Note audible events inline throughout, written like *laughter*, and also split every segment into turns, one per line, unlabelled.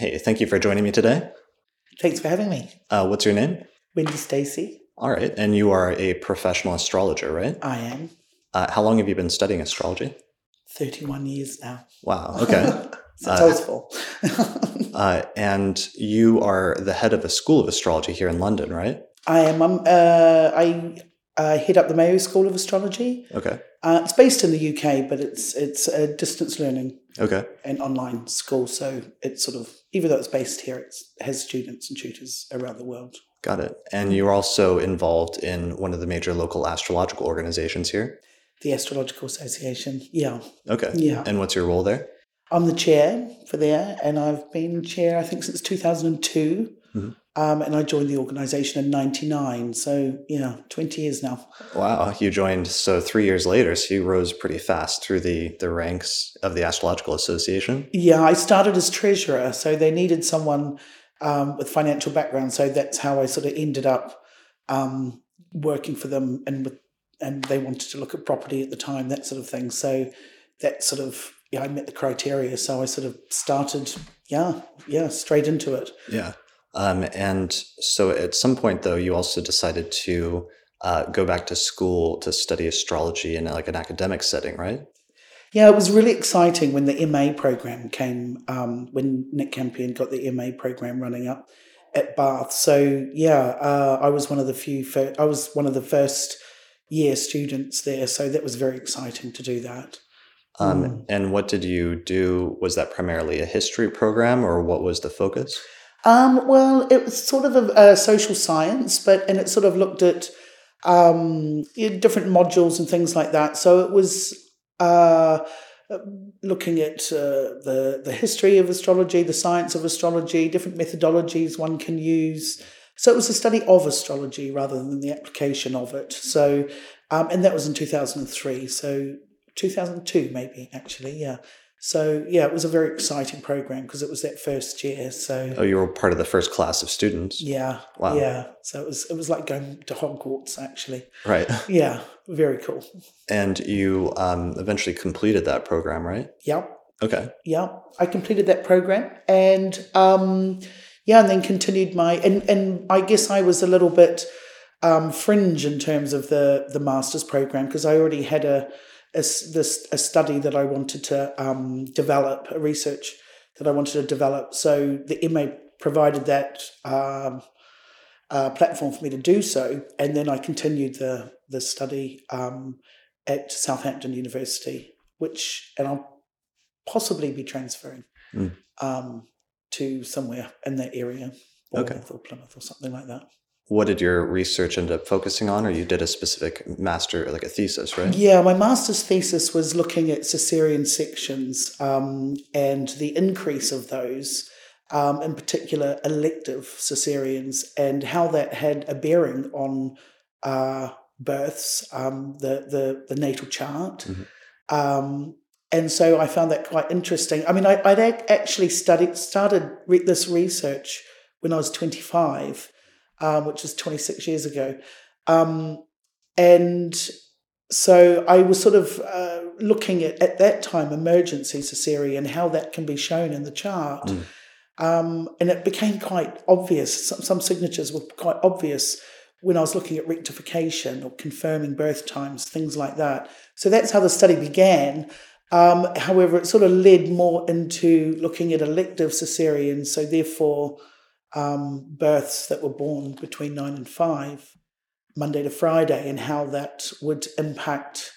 Hey, thank you for joining me today.
Thanks for having me.
Uh, what's your name?
Wendy Stacey.
All right, and you are a professional astrologer, right?
I am.
Uh, how long have you been studying astrology?
31 years now.
Wow, okay.
Since I was four.
uh, and you are the head of a school of astrology here in London, right?
I am. Um, uh, I uh, head up the Mayo School of Astrology.
Okay.
Uh, it's based in the UK, but it's it's a distance learning
Okay.
and online school. So it's sort of even though it's based here, it has students and tutors around the world.
Got it. And you're also involved in one of the major local astrological organizations here.
The Astrological Association. Yeah,
Okay.
yeah.
And what's your role there?
I'm the chair for there, and I've been chair I think since 2002.
Mhm.
Um, and I joined the organisation in '99, so yeah, 20 years now.
Wow, you joined so three years later, so you rose pretty fast through the the ranks of the Astrological Association.
Yeah, I started as treasurer, so they needed someone um, with financial background. So that's how I sort of ended up um, working for them, and with and they wanted to look at property at the time, that sort of thing. So that sort of yeah, I met the criteria, so I sort of started yeah yeah straight into it.
Yeah. Um, and so at some point, though, you also decided to uh, go back to school to study astrology in like an academic setting, right?
Yeah, it was really exciting when the MA program came, um, when Nick Campion got the MA program running up at Bath. So yeah, uh, I was one of the few. Fir- I was one of the first year students there. So that was very exciting to do that.
Um,
Mm.
And what did you do? Was that primarily a history program, or what was the focus?
Um, well, it was sort of a, a social science, but and it sort of looked at um, different modules and things like that. So it was uh, looking at uh, the the history of astrology, the science of astrology, different methodologies one can use. So it was a study of astrology rather than the application of it. So, um, and that was in two thousand and three. So two thousand and two, maybe actually, yeah. So yeah, it was a very exciting program because it was that first year. So
Oh, you were part of the first class of students.
yeah,
Wow.
yeah. So it was it was like going to Hogwarts actually.
Right. *laughs*
Yeah, very cool.
And you um, eventually completed that program, right?
Yeah,
Okay.
yeah. I completed that program and um, yeah, and then continued my and and I guess I was a little bit um, fringe in terms of the the master's program because I already had a a, this, a study that I wanted to um, develop, a research that I wanted to develop. So the MA provided that um, uh, platform for me to do so, and then I continued the the study um, at Southampton University, which and I'll possibly be transferring
Mm.
um, to somewhere in that area,
Okay.
Or Plymouth or something like that.
What did your research end up focusing on, or you did a specific master, like a thesis, right?
Yeah, my master's thesis was looking at cesarean sections um, and the increase of those, um, in particular elective cesareans, and how that had a bearing on uh, births, um, the, the the natal chart.
Mhm.
Um, and so I found that quite interesting. I mean, I, I'd actually studied started re- this research when I was twenty five, um, which is twenty six years ago, um, and so I was sort of uh, looking at at that time emergency cesarean, and how that can be shown in the chart,
Mm.
um, and it became quite obvious. Some, some signatures were quite obvious when I was looking at rectification or confirming birth times, things like that. So that's how the study began. Um, however, it sort of led more into looking at elective cesareans, so therefore um, births that were born between nine and five, Monday to Friday, and how that would impact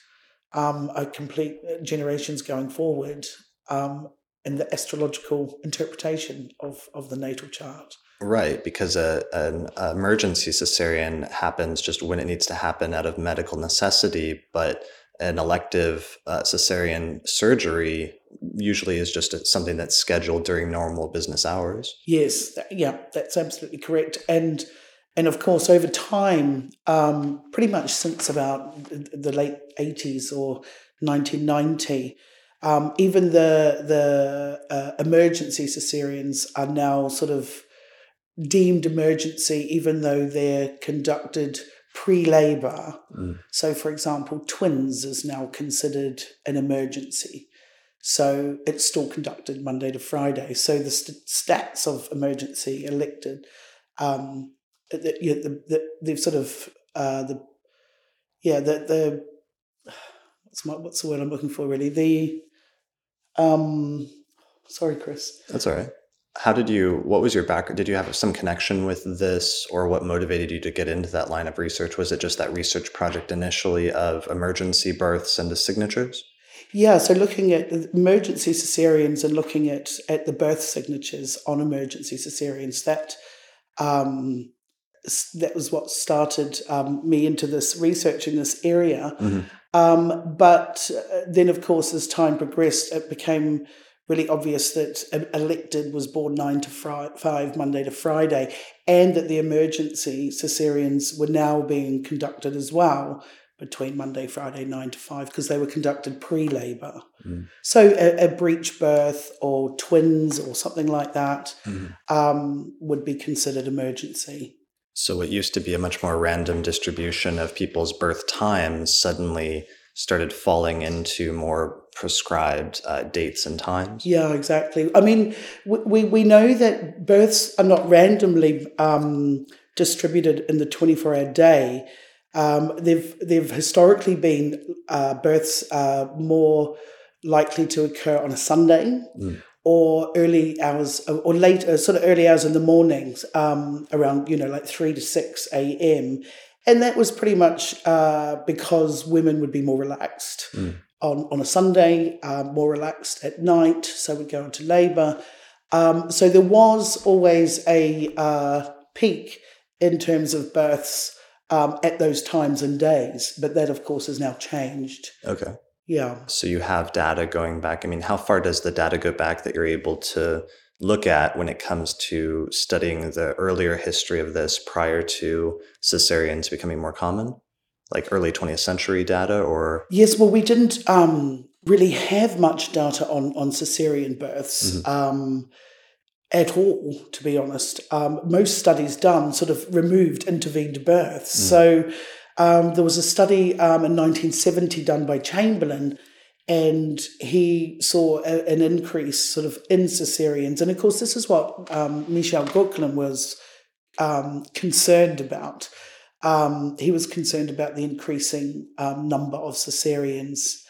um, a complete generations going forward um, in the astrological interpretation of, of the natal chart.
Right, because a, an emergency cesarean happens just when it needs to happen out of medical necessity, but an elective uh, cesarean surgery usually is just a, something that's scheduled during normal business hours.
Yes, that, yeah, that's absolutely correct. And and of course, over time, um, pretty much since about the late eighties or nineteen ninety, um, even the the uh, emergency cesareans are now sort of deemed emergency, even though they're conducted pre-labor.
Mm.
So, for example, twins is now considered an emergency. So it's still conducted Monday to Friday. So the st- stats of emergency elected, um, the, the, the, they've sort of uh, the yeah the the what's my, what's the word I'm looking for really? The um sorry Chris.
That's all right. How did you what was your background did you have some connection with this or what motivated you to get into that line of research? Was it just that research project initially of emergency births and the signatures
yeah so looking at emergency cesareans and looking at at the birth signatures on emergency cesareans that um that was what started um, me into this research in this area mm-hmm. um, but uh, then of course as time progressed it became really obvious that elected was born nine to five, Monday to Friday, and that the emergency cesareans were now being conducted as well between Monday, Friday, nine to five, because they were conducted pre labor. Mm. So a, a, breech birth or twins or something like that mm. um, would be considered emergency.
So what used to be a much more random distribution of people's birth times suddenly started falling into more prescribed uh, dates and times.
Yeah, exactly. I mean, we, we know that births are not randomly um, distributed in the 24 hour day. Um, they've, they've historically been uh, births uh, more likely to occur on a Sunday. Mm. Or early hours, or late, uh, sort of early hours in the mornings, um, around you know like three to six a.m. And that was pretty much uh, because women would be more relaxed mm. on, on a Sunday, uh, more relaxed at night, so we'd go into labour. Um, so there was always a uh, peak in terms of births um, at those times and days, but that, of course, has now changed.
Okay.
Yeah.
So you have data going back. I mean, how far does the data go back that you're able to look at when it comes to studying the earlier history of this prior to cesareans becoming more common, like early 20th century data or?
Yes, well, we didn't um, really have much data on, on cesarean births. Mm-hmm. Um, at all, to be honest. Um, most studies done sort of removed intervened births. Mm. So um, there was a study um, in 1970 done by Chamberlain and he saw a, an increase sort of in cesareans. And of course, this is what um, Michel Gauquelin was um, concerned about. Um, he was concerned about the increasing um, number of cesareans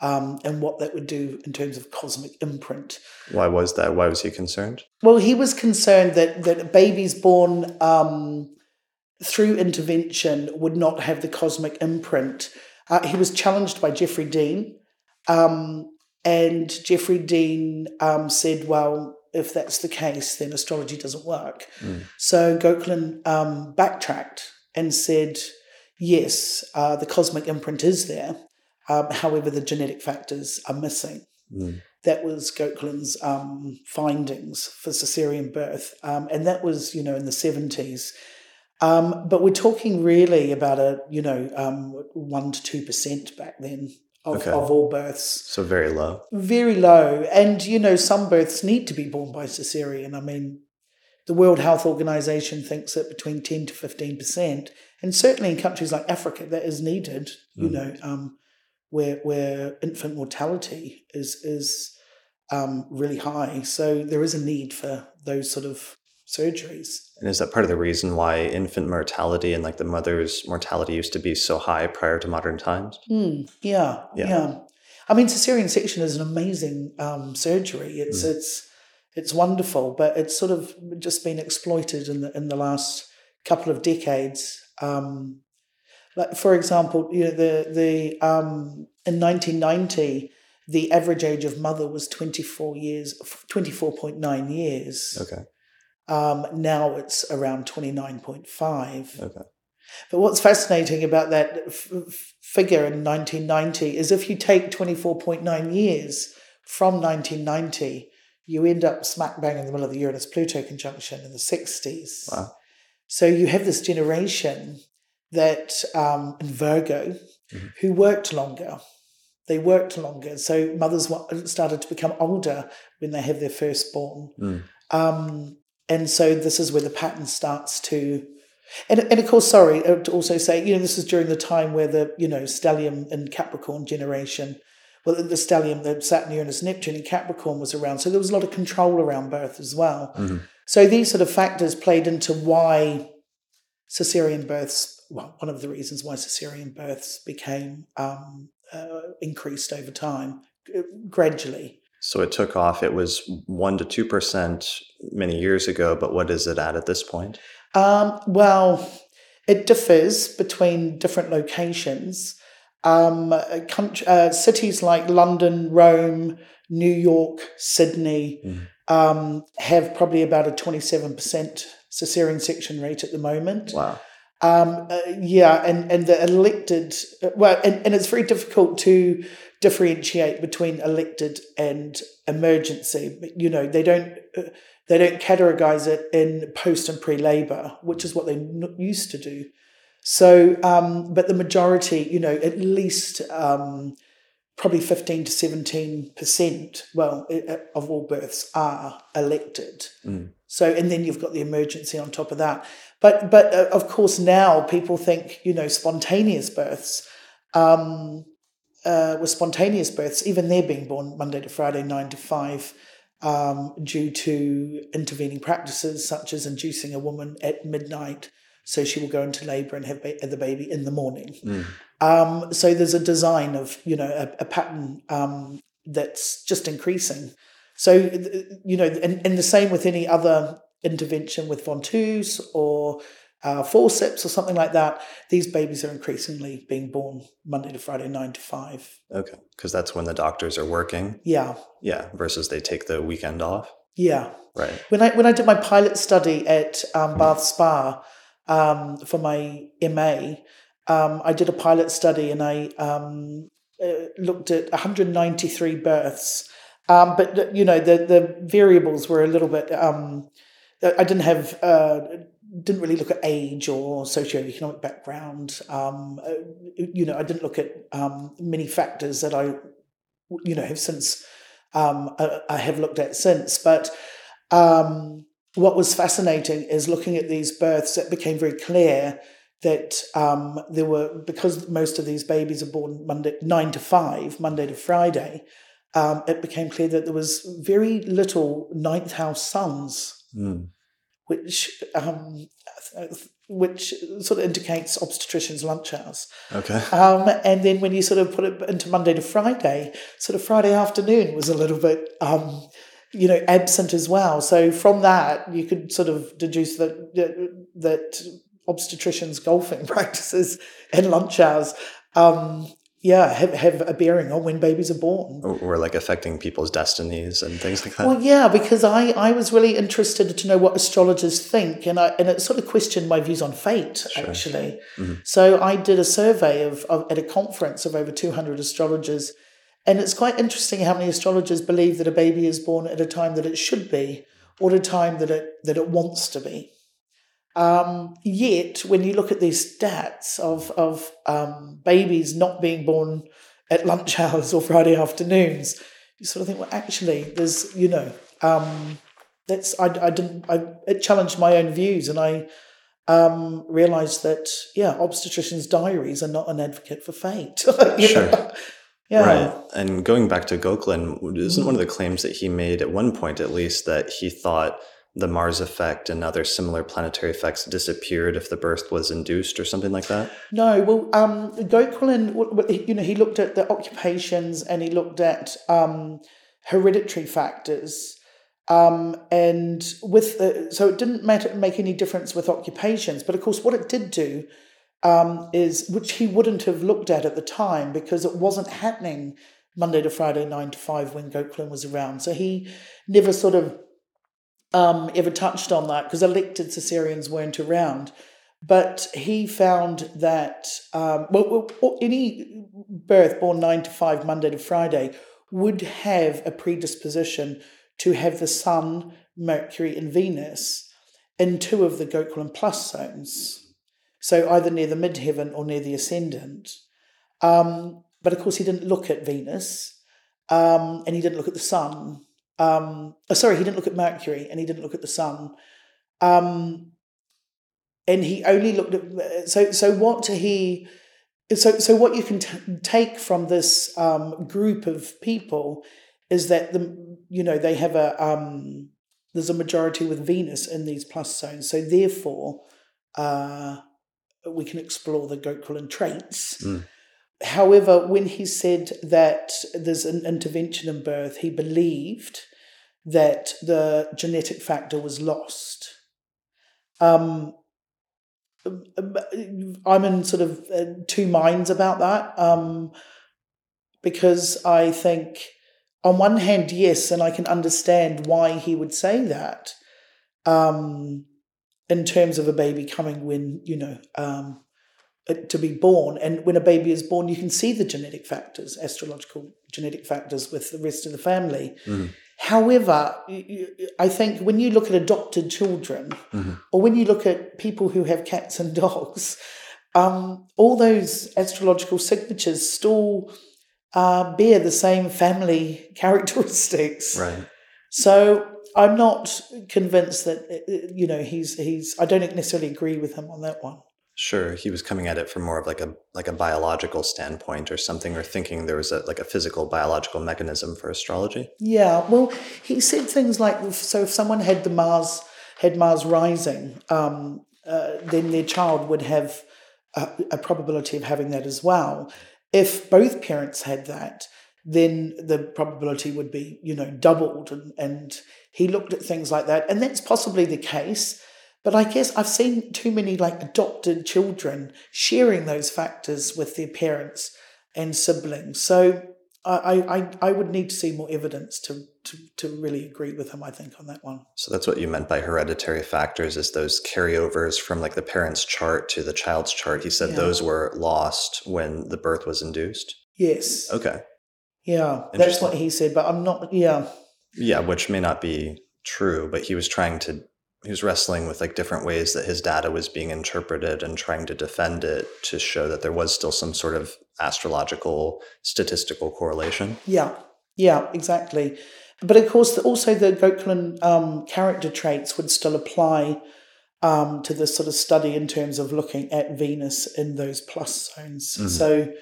um, and what that would do in terms of cosmic imprint.
Why was that? Why was he concerned?
Well, he was concerned that that babies born um, through intervention would not have the cosmic imprint. Uh, he was challenged by Geoffrey Dean, um, and Geoffrey Dean um, said, well, if that's the case, then astrology doesn't work. Mm. So Gauquelin um, backtracked and said, yes, uh, the cosmic imprint is there. Um, however, the genetic factors are missing. Mm. That was Gauquelin's um, findings for cesarean birth. Um, and that was, you know, in the 70s. Um, but we're talking really about a, you know, um, 1% to 2% back then of, okay. of all births.
So very low.
Very low. And, you know, some births need to be born by cesarean. I mean, the World Health Organization thinks that between 10 to 15%, and certainly in countries like Africa, that is needed, you mm. know, um, where, where infant mortality is, is um, really high. So there is a need for those sort of surgeries.
And is that part of the reason why infant mortality and like the mother's mortality used to be so high prior to modern times?
Mm, yeah, yeah, yeah, I mean, cesarean section is an amazing um, surgery. It's mm. it's it's wonderful, but it's sort of just been exploited in the in the last couple of decades. Um, like for example, you know the the um, in 1990 the average age of mother was 24 years 24.9 years
okay
um, now it's around 29.5.
Okay.
But what's fascinating about that f- figure in 1990 is if you take 24.9 years from 1990, you end up smack bang in the middle of the Uranus Pluto conjunction in the 60s.
Wow.
So you have this generation that um, in Virgo mm-hmm. who worked longer. They worked longer. So mothers started to become older when they have their firstborn. Mm. Um, and so this is where the pattern starts to and, and of course sorry uh, to also say you know this is during the time where the you know stellium and capricorn generation well, the stellium, the Saturn, Uranus, Neptune in Capricorn was around. So there was a lot of control around birth as well.
Mm-hmm.
So these sort of factors played into why cesarean births, well, one of the reasons why cesarean births became um, uh, increased over time uh, gradually.
So it took off. It was 1% to 2% many years ago, but what is it at at this point?
Um, well, it differs between different locations. Um, country, uh, cities like London, Rome, New York, Sydney
Mm.
um, have probably about a 27% cesarean section rate at the moment.
Wow.
Um, uh, yeah, and, and the elected, well, and, and it's very difficult to differentiate between elected and emergency. You know, they don't uh, they don't categorize it in post and pre labor, which is what they used to do. So, um, but the majority, you know, at least um, probably fifteen to seventeen percent, well, uh, of all births are elected.
Mm.
So, and then you've got the emergency on top of that. But, but uh, of course, now people think, you know, spontaneous births, um, uh, with spontaneous births, even they're being born Monday to Friday, nine to five, um, due to intervening practices such as inducing a woman at midnight so she will go into labour and have ba- the baby in the morning.
Mm.
Um, so there's a design of, you know, a, a pattern um, that's just increasing. So, you know, and, and the same with any other intervention with Ventouse or uh, forceps or something like that. These babies are increasingly being born Monday to Friday, nine to five.
Okay. Because that's when the doctors are working.
Yeah,
Yeah. Versus they take the weekend off.
yeah.
Right.
When I when I did my pilot study at um, Bath Spa um, for my MA, um, I did a pilot study and I um, uh, looked at 193 births. Um, but you know the the variables were a little bit. I didn't have uh, didn't really look at age or socioeconomic background. Um, uh, you know, I didn't look at um, many factors that I, you know, have since um, I, I have looked at since. But um, what was fascinating is looking at these births. It became very clear that um, there were because most of these babies are born Monday nine to five, Monday to Friday. Um, it became clear that there was very little ninth house sons
Mm.
which um, which sort of indicates obstetrician's lunch hours.
Okay.
Um, and then when you sort of put it into Monday to Friday, sort of Friday afternoon was a little bit, um, you know, absent as well. So from that, you could sort of deduce that that, obstetricians' golfing *laughs* practices and lunch hours. Um, yeah, have, have a bearing on when babies are born.
Or, or like affecting people's destinies and things like that.
Well, yeah, because I, I was really interested to know what astrologers think, and I and it sort of questioned my views on fate
Sure.
actually.
Mhm.
So I did a survey of, of at a conference of over two hundred astrologers, and it's quite interesting how many astrologers believe that a baby is born at a time that it should be, or at a time that it that it wants to be. Um, yet, when you look at these stats of of um, babies not being born at lunch *laughs* hours or Friday afternoons, you sort of think, well, actually, there's, you know, um, that's I, I didn't I it challenged my own views, and I um, realised that yeah, obstetricians' diaries are not an advocate for fate. *laughs*
Sure.
know? Yeah.
Right. And going back to Gauquelin, isn't one of the claims that he made at one point, at least, that he thought the Mars effect and other similar planetary effects disappeared if the birth was induced or something like that?
No, well, um, w- you know, he looked at the occupations and he looked at um, hereditary factors. Um, and with the, so it didn't matter make any difference with occupations, but of course, what it did do um, is which he wouldn't have looked at at the time because it wasn't happening Monday to Friday nine to five when Gauquelin was around. So he never sort of um, ever touched on that because elected cesareans weren't around. But he found that um, well, well, any birth born nine to five, Monday to Friday, would have a predisposition to have the Sun, Mercury, and Venus in two of the Gauquelin plus zones. So either near the midheaven or near the ascendant. Um, but of course, he didn't look at Venus um, and he didn't look at the Sun. Um, oh, sorry, he didn't look at Mercury and he didn't look at the Sun. Um, and he only looked at so so what he so so what you can t- take from this um, group of people is that the you know they have a um, there's a majority with Venus in these plus zones, so therefore uh, we can explore the Gauquelin traits.
Mm.
However, when he said that there's an intervention in birth, he believed that the genetic factor was lost. Um, I'm in sort of uh, two minds about that um, because I think, on one hand, yes, and I can understand why he would say that um, in terms of a baby coming when, you know, um, to be born. And when a baby is born, you can see the genetic factors, astrological genetic factors with the rest of the family.
Mm.
However, I think when you look at adopted children,
mm-hmm.
or when you look at people who have cats and dogs, um, all those astrological signatures still uh, bear the same family *laughs* characteristics.
Right.
So I'm not convinced that you know he's he's. I don't necessarily agree with him on that one.
Sure, he was coming at it from more of like a like a biological standpoint or something, or thinking there was a like a physical biological mechanism for astrology.
Yeah, well, he said things like, so if someone had the Mars had Mars rising, um, uh, then their child would have a, a probability of having that as well. If both parents had that, then the probability would be you know doubled, and and he looked at things like that, and that's possibly the case. But I guess I've seen too many like adopted children sharing those factors with their parents and siblings. So I, I, I would need to see more evidence to, to, to really agree with him, I think, on that one.
So that's what you meant by hereditary factors is those carryovers from like the parent's chart to the child's chart. He said
Yeah.
those were lost when the birth was induced.
Yes.
Okay.
Yeah. That's what he said, but I'm not, yeah.
Yeah, which may not be true, but he was trying to he was wrestling with like different ways that his data was being interpreted and trying to defend it to show that there was still some sort of astrological statistical correlation.
Yeah, yeah, exactly. But of course, also the Gauquelin um, character traits would still apply um, to this sort of study in terms of looking at Venus in those plus zones.
Mhm.
So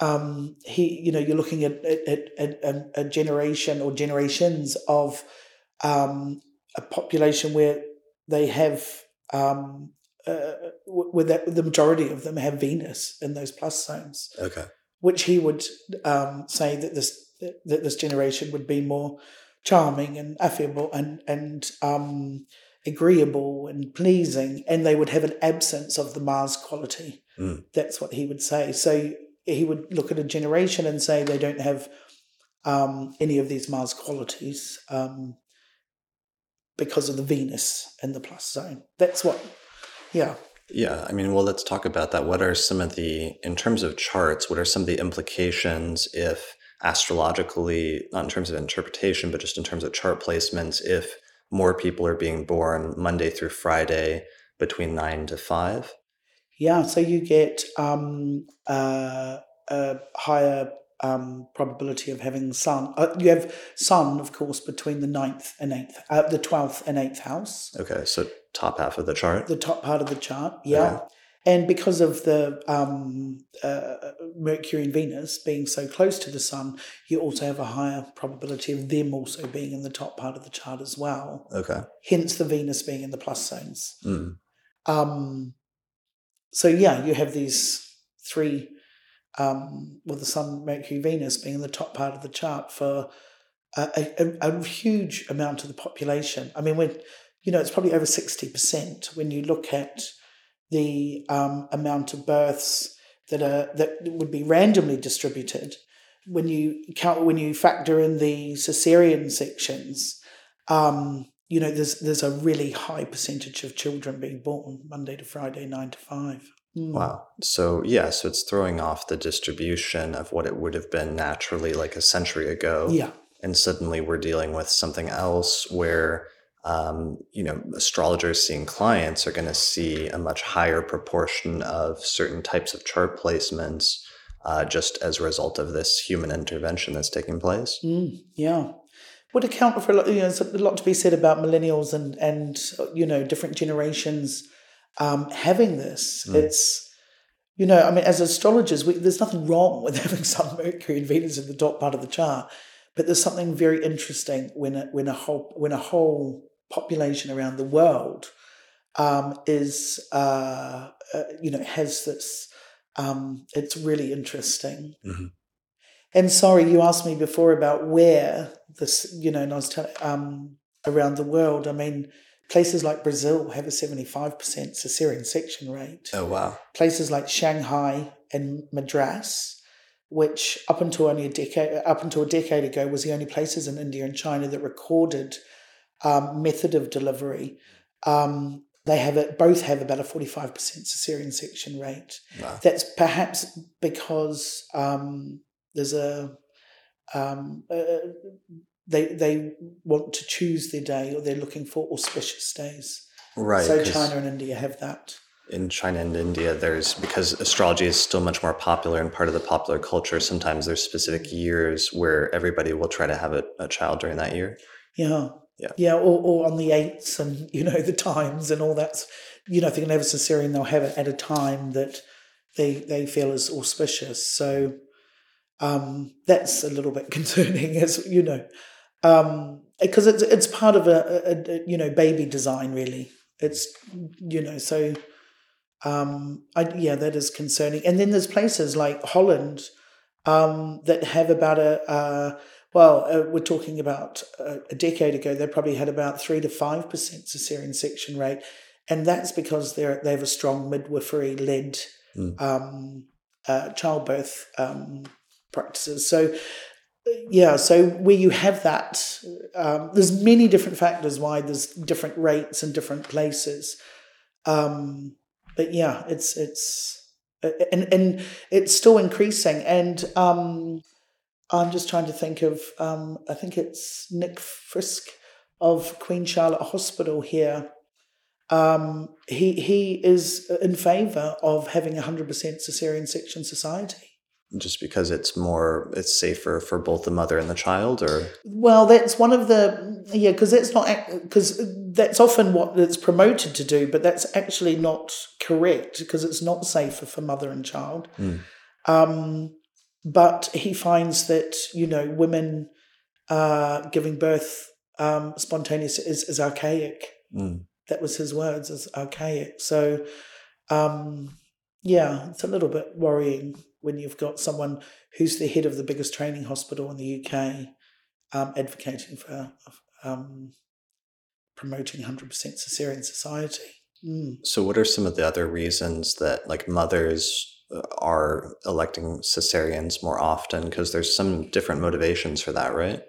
um, he, you know, you're looking at at, at, at a generation or generations of um, a population where they have. Um, uh, where that, the majority of them have Venus in those plus zones
Okay.
which he would um, say that this that this generation would be more charming and affable and and um, agreeable and pleasing, and they would have an absence of the Mars quality.
Mm.
That's what he would say. So he would look at a generation and say they don't have um, any of these Mars qualities um, because of the Venus in the plus zone. That's what, yeah.
Yeah, I mean, well, let's talk about that. What are some of the, in terms of charts, what are some of the implications if astrologically, not in terms of interpretation, but just in terms of chart placements, if more people are being born Monday through Friday between nine to five?
Yeah, so you get um, uh, a higher um, probability of having sun. Uh, you have sun, of course, between the ninth and eighth, uh, the twelfth and eighth house,
Okay, so top half of the chart.
the top part of the chart. Yeah,
Okay.
and because of the um, uh, Mercury and Venus being so close to the sun, you also have a higher probability of them also being in the top part of the chart as well.
Okay.
Hence, the Venus being in the plus zones.
Mm.
Um, so yeah, you have these three, um, with the Sun, Mercury, Venus being in the top part of the chart for a, a, a huge amount of the population. I mean, when you know, it's probably over sixty percent when you look at the um, amount of births that are that would be randomly distributed. When you count, when you factor in the cesarean sections, um, you know, there's there's a really high percentage of children being born Monday to Friday, nine to five. Mm.
Wow. So, yeah, so it's throwing off the distribution of what it would have been naturally like a century ago.
Yeah,
and suddenly we're dealing with something else where um, you know astrologers seeing clients are going to see a much higher proportion of certain types of chart placements uh, just as a result of this human intervention that's taking place
mm, yeah. Would account for a lot. You know, there's a lot to be said about millennials and and you know different generations um, having this.
Mm.
It's you know, I mean, as astrologers, we, there's nothing wrong with *laughs* having Sun, Mercury, and Venus in the top part of the chart, but there's something very interesting when a, when a whole when a whole population around the world um, is uh, uh, you know has this. Um, it's really interesting.
Mm-hmm.
And sorry, you asked me before about where this, you know, and I was telling um, around the world. I mean, places like Brazil have a seventy-five percent cesarean section rate.
Oh wow!
Places like Shanghai and Madras, which up until only a decade up until a decade ago was the only places in India and China that recorded um, method of delivery. Um, they have it both have about a 45% cesarean section rate
wow.
that's perhaps because um, there's a um, uh, they they want to choose their day or they're looking for auspicious days
right
so china and india have that
in China and India, there's because astrology is still much more popular and part of the popular culture. Sometimes there's specific years where everybody will try to have a, a child during that year.
Yeah,
yeah,
yeah, or, or on the eights and *laughs* you know the times and all that. You know, if they're going to have a cesarean, they'll have it at a time that they they feel is auspicious. So um, that's a little bit *laughs* concerning, as you know, because um, it's it's part of a, a, a you know baby design really. It's you know so um, I, yeah, that is concerning. And then there's places like Holland um, that have about a, uh, well, uh, we're talking about a, a, decade ago, they probably had about 3 to 5% cesarean section rate. And that's because they're, they have a strong midwifery led
Mm.
um, uh, childbirth um, practices. So, yeah, so where you have that, um, there's many different factors why there's different rates in different places. Um, but yeah, it's it's and and it's still increasing. And um, I'm just trying to think of um, I think it's Nick Fisk of Queen Charlotte Hospital here. Um, he he is in favour of having hundred percent cesarean section society
just because it's more it's safer for both the mother and the child or?
Well that's one of the yeah because that's not because that's often what it's promoted to do but that's actually not correct because it's not safer for mother and child.
Mm.
um, but he finds that you know women uh, giving birth um, spontaneous is, is archaic.
Mm.
that was his words is archaic. So um, yeah it's a little bit worrying when you've got someone who's the head of the biggest training hospital in the UK um, advocating for um, promoting 100% cesarean society. Mm.
So, what are some of the other reasons that like mothers uh, are electing cesareans more often? Because there's some different motivations for that, right?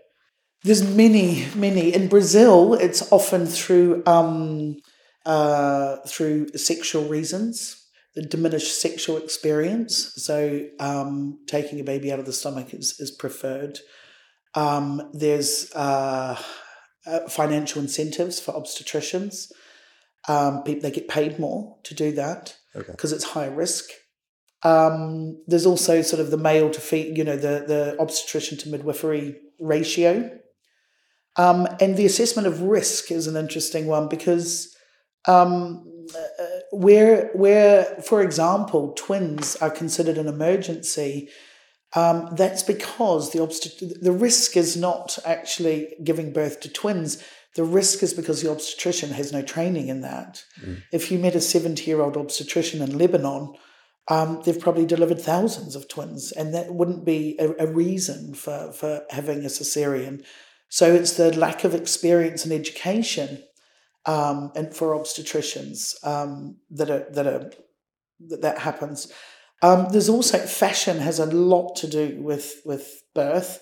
There's many, many. In Brazil, it's often through um, uh, through sexual reasons the diminished sexual experience. So, um, taking a baby out of the stomach is, is preferred. Um, there's uh, uh, financial incentives for obstetricians. Um, people, they get paid more to do that because
okay.
it's high risk. Um, there's also sort of the male to feed, you know, the, the obstetrician to midwifery ratio. Um, and the assessment of risk is an interesting one because um, uh, where, where, for example, twins are considered an emergency, um, that's because the obstet- the risk is not actually giving birth to twins. The risk is because the obstetrician has no training in that.
Mm.
If you met a 70 year old obstetrician in Lebanon, um, they've probably delivered thousands of twins, and that wouldn't be a, a, reason for, for having a cesarean. So it's the lack of experience and education um, and for obstetricians um, that are that are that, that happens. Um, there's also fashion has a lot to do with with birth.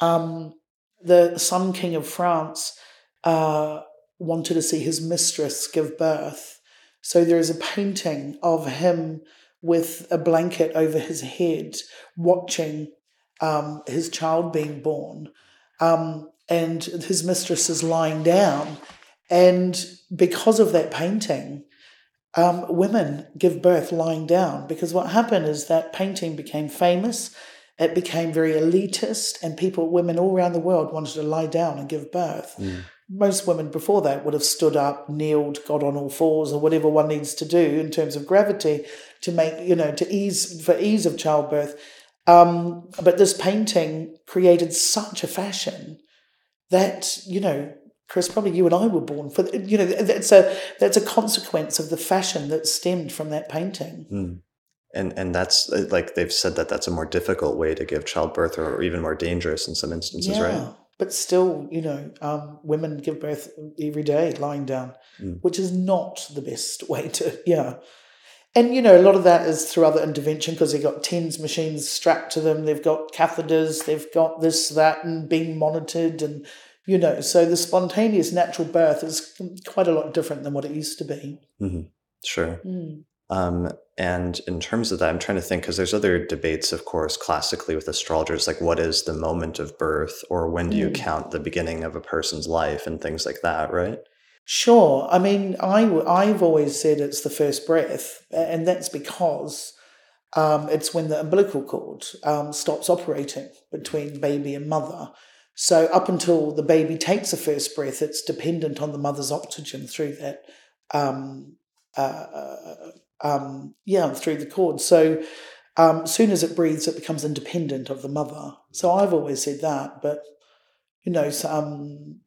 Um, the Sun King of France uh, wanted to see his mistress give birth, so there is a painting of him with a blanket over his head, watching um, his child being born, um, and his mistress is lying down and because of that painting, um, women give birth lying down. Because what happened is that painting became famous, it became very elitist, and people, women all around the world, wanted to lie down and give birth.
Mm.
most women before that would have stood up, kneeled, got on all fours, or whatever one needs to do in terms of gravity to make, you know, to ease, for ease of childbirth. Um, but this painting created such a fashion that, you know, Chris, probably you and I were born for, you know, that's a, that's a consequence of the fashion that stemmed from that painting.
Mm. And, and that's uh, like they've said that that's a more difficult way to give childbirth or even more dangerous in some instances,
yeah.
right?
but still, you know, um, women give birth every day lying down, mm. which is not the best *laughs* way to, yeah. And, you know, a lot of that is through other intervention because they've got TENS machines strapped to them, they've got catheters, they've got this, that, and being monitored. And, you know, so the spontaneous natural birth is quite a lot different than what it used to be.
Mm-hmm. Sure.
Mm.
Um, and in terms of that, I'm trying to think because there's other debates, of course, classically with astrologers, like what is the moment of birth or when do you
Mm.
count the beginning of a person's life and things like that, right?
Sure. I mean, I, w- I've always said it's the first breath, and that's because um, it's when the umbilical cord um, stops operating between baby and mother. So, up until the baby takes the first breath, it's dependent on the mother's oxygen through that, um, uh, uh, um, yeah, through the cord. So, um, soon as it breathes, it becomes independent of the mother. So, I've always said that, but you know, some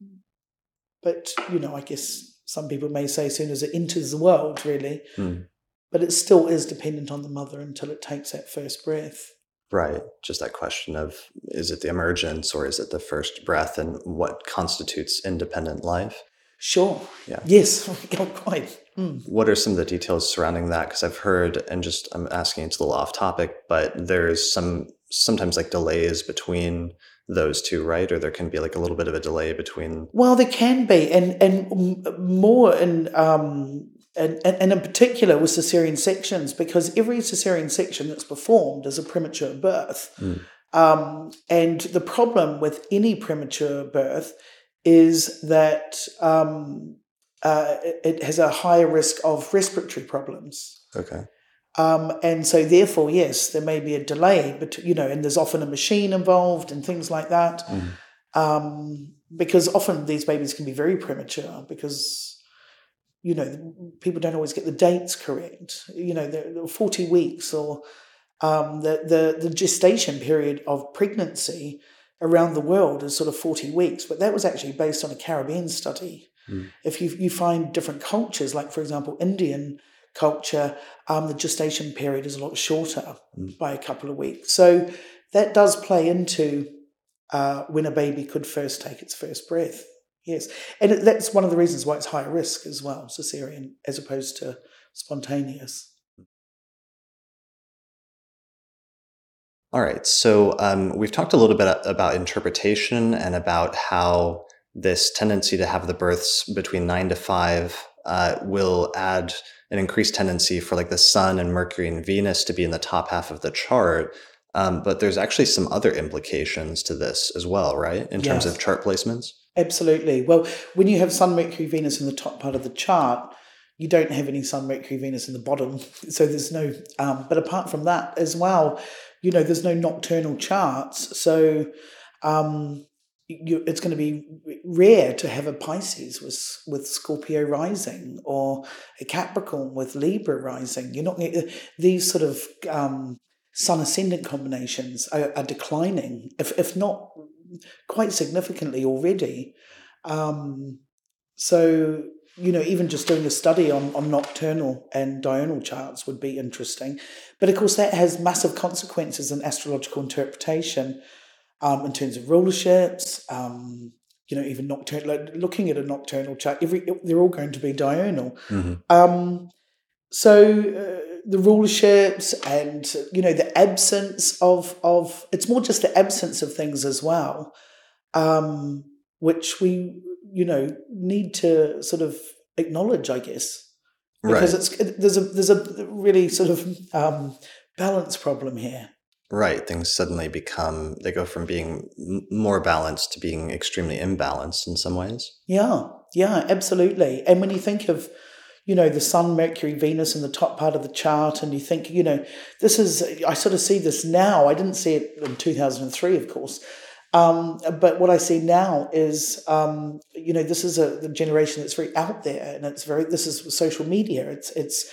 but you know, I guess some people may say as soon as it enters the world, really.
Hmm.
But it still is dependent on the mother until it takes that first breath.
Right. Just that question of is it the emergence or is it the first breath and what constitutes independent life?
Sure.
Yeah.
Yes. *laughs* Quite. Mm.
What are some of the details surrounding that? Because I've heard, and just I'm asking, it's a little off topic, but there's some sometimes like delays between those two, right? Or there can be like a little bit of a delay between.
Well, there can be, and and more in um, and, and in particular with cesarean sections, because every cesarean section that's performed is a premature birth.
Mm.
Um, and the problem with any premature birth is that um, uh, it, has a higher risk of respiratory problems.
Okay.
Um, and so, therefore, yes, there may be a delay, but you know, and there's often a machine involved and things like that.
Mhm.
Um, because often these babies can be very premature because you know people don't always get the dates correct. You know, they're, they're forty weeks or um, the, the the gestation period of pregnancy around the world is sort of forty weeks, but that was actually based on a Caribbean study.
Mm.
If you you find different cultures, like for example Indian culture, um, the gestation period is a lot shorter
Mm.
by a couple of weeks. So that does play into uh, when a baby could first take its first breath. Yes, and that's one of the reasons why it's higher risk as well, cesarean as opposed to spontaneous.
All right. So um, we've talked a little bit about interpretation and about how this tendency to have the births between nine to five uh, will add an increased tendency for like the sun and Mercury and Venus to be in the top half of the chart. Um, but there's actually some other implications to this as well, right? In terms of chart placements.
Absolutely. Well, when you have Sun, Mercury, Venus in the top part of the chart, you don't have any Sun, Mercury, Venus in the bottom. *laughs* So there's no, um, but apart from that as well, you know, there's no nocturnal charts. So um, you, it's going to be rare to have a Pisces with, with Scorpio rising or a Capricorn with Libra rising. You're not going these sort of um, Sun ascendant combinations are, are declining, if, if not quite significantly already. Um, so, you know, even just doing a study on, on nocturnal and diurnal charts would be interesting. But of course, that has massive consequences in astrological interpretation um, in terms of rulerships. Um, you know, even nocturnal, like looking at a nocturnal chart, every they're all going to be diurnal.
Mhm.
Um, so uh, the rulerships and you know the absence of of it's more just the absence of things as well, um, which we you know need to sort of acknowledge, I guess, because
Right.
it's there's a there's a really sort of um, balance problem here.
Right. Things suddenly become, they go from being more balanced to being extremely imbalanced in some ways.
Yeah, yeah, absolutely. And when you think of, you know, the Sun, Mercury, Venus in the top part of the chart, and you think, you know, this is, I sort of see this now. I didn't see it in 2003, of course. Um, but what I see now is, um, you know, this is a generation that's very out there, and it's very. This is social media. It's it's,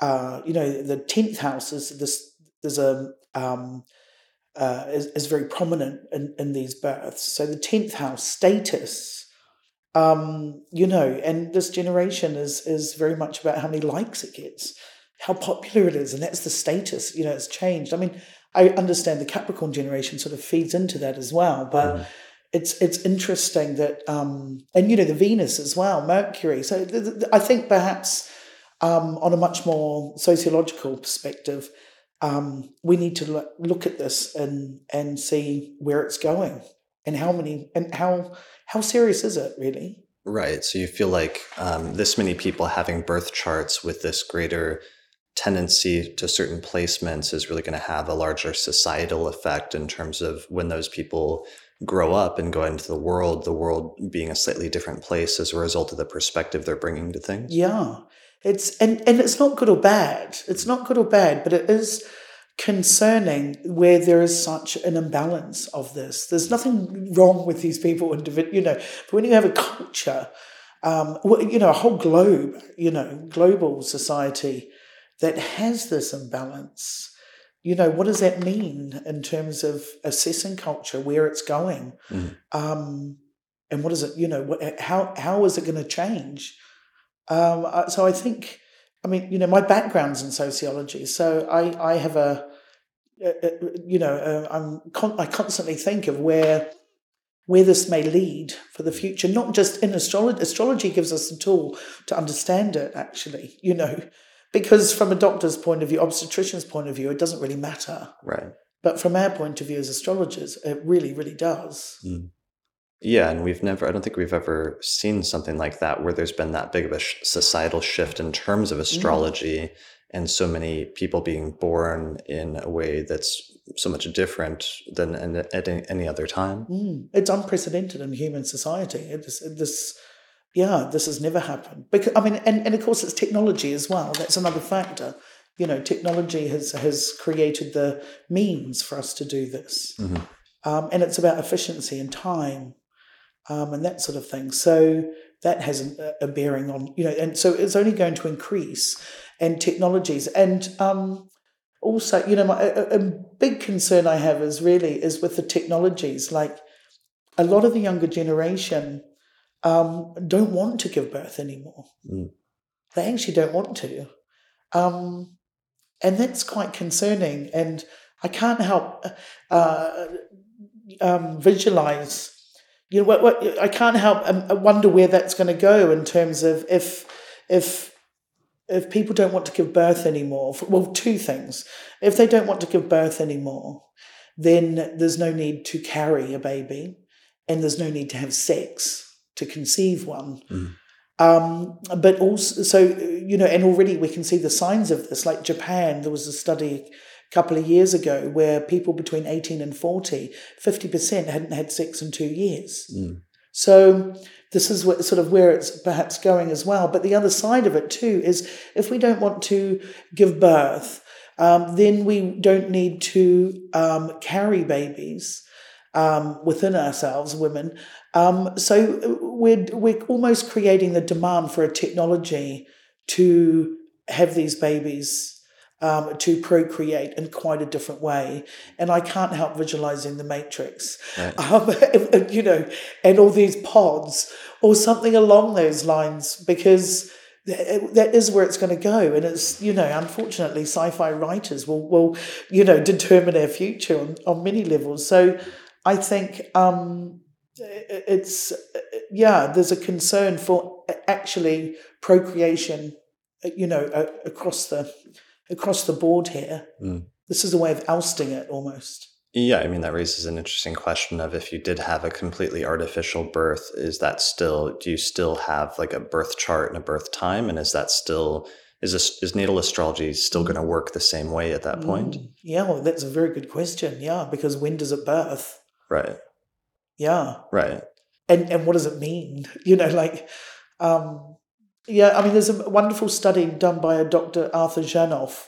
uh, you know, the tenth house is this. There's a um, uh, is, is very prominent in, in these births. So the tenth house status, um, you know, and this generation is is very much about how many likes it gets, how popular it is, and that's the status. You know, it's changed. I mean, I understand the Capricorn generation sort of feeds into that as well, but. Mm. It's it's interesting that um, and you know the Venus as well Mercury so th- th- I think perhaps um, on a much more sociological perspective um, we need to look, look at this and and see where it's going and how many and how how serious is it really
right so you feel like um, this many people having birth charts with this greater tendency to certain placements is really going to have a larger societal effect in terms of when those people grow up and go into the world, the world being a slightly different place as a result of the perspective they're bringing to things.
Yeah. It's and, and it's not good or bad. It's not good or bad, but it is concerning where there is such an imbalance of this. There's nothing wrong with these people, you know, but when you have a culture, um, you know, a whole globe, you know, global society that has this imbalance. You know, what does that mean in terms of assessing culture, where it's going? Mm. Um, and what is it, you know, what, how, how is it going to change? Um, so I think, I mean, you know, my background's in sociology, so I, I have a, a, a you know, a, I'm con- I constantly think of where where this may lead for the future, not just in astrology. Astrology gives us a tool to understand it, actually, you know, because from a doctor's point of view, obstetrician's point of view, it doesn't really matter.
Right.
But from our point of view as astrologers, it really, really does.
Mm. Yeah, and we've never, I don't think we've ever seen something like that where there's been that big of a sh- societal shift in terms of mm. astrology mm. and so many people being born in a way that's so much different than at any other time.
Mm. It's unprecedented in human society. It's, this yeah, this has never happened. Because I mean, and, and of course it's technology as well. That's another factor. You know, technology has has created the means for us to do this, mm-hmm. um, and it's about efficiency and time, um, and that sort of thing. So that has a, a, bearing on you know, and so it's only going to increase, and technologies and um, also you know, my, a, a big concern I have is really is with the technologies. Like a lot of the younger generation um, don't want to give birth anymore. Mm. They actually don't want to. Um, and that's quite concerning. And I can't help uh, um, visualize, you know, what, what, I can't help um, wonder where that's going to go in terms of if, if, if people don't want to give birth anymore, well, two things. If they don't want to give birth anymore, then there's no need to carry a baby and there's no need to have sex to conceive one. Mm. Um, but also, so, you know, and already we can see the signs of this. Like Japan, there was a study couple of years ago where people between 18 and 40, 50% hadn't had sex in two years. Mm. So this is what, sort of where it's perhaps going as well. But the other side of it too is if we don't want to give birth, um, then we don't need to um, carry babies um, within ourselves, women. Um, so we're, we're almost creating the demand for a technology to have these babies um, to procreate in quite a different way. And I can't help visualizing the Matrix, right. *laughs* um, you know, and all these pods or something along those lines, because that is where it's going to go. And it's, you know, unfortunately, sci fi writers will, will, you know, determine our future on, on many levels. So I think um, it's yeah. There's a concern for actually procreation, you know, across the across the board here. Mm. This is a way of ousting it almost.
Yeah, I mean that raises an interesting question of if you did have a completely artificial birth, is that still do you still have like a birth chart and a birth time, and is that still is this, is natal astrology still going to work the same way at that point? Mm,
yeah, well, that's a very good question. Yeah, because when does it birth?
Right.
Yeah.
Right.
And and what does it mean? *laughs* You know, like um yeah, I mean there's a wonderful study done by a Dr. Arthur Janov,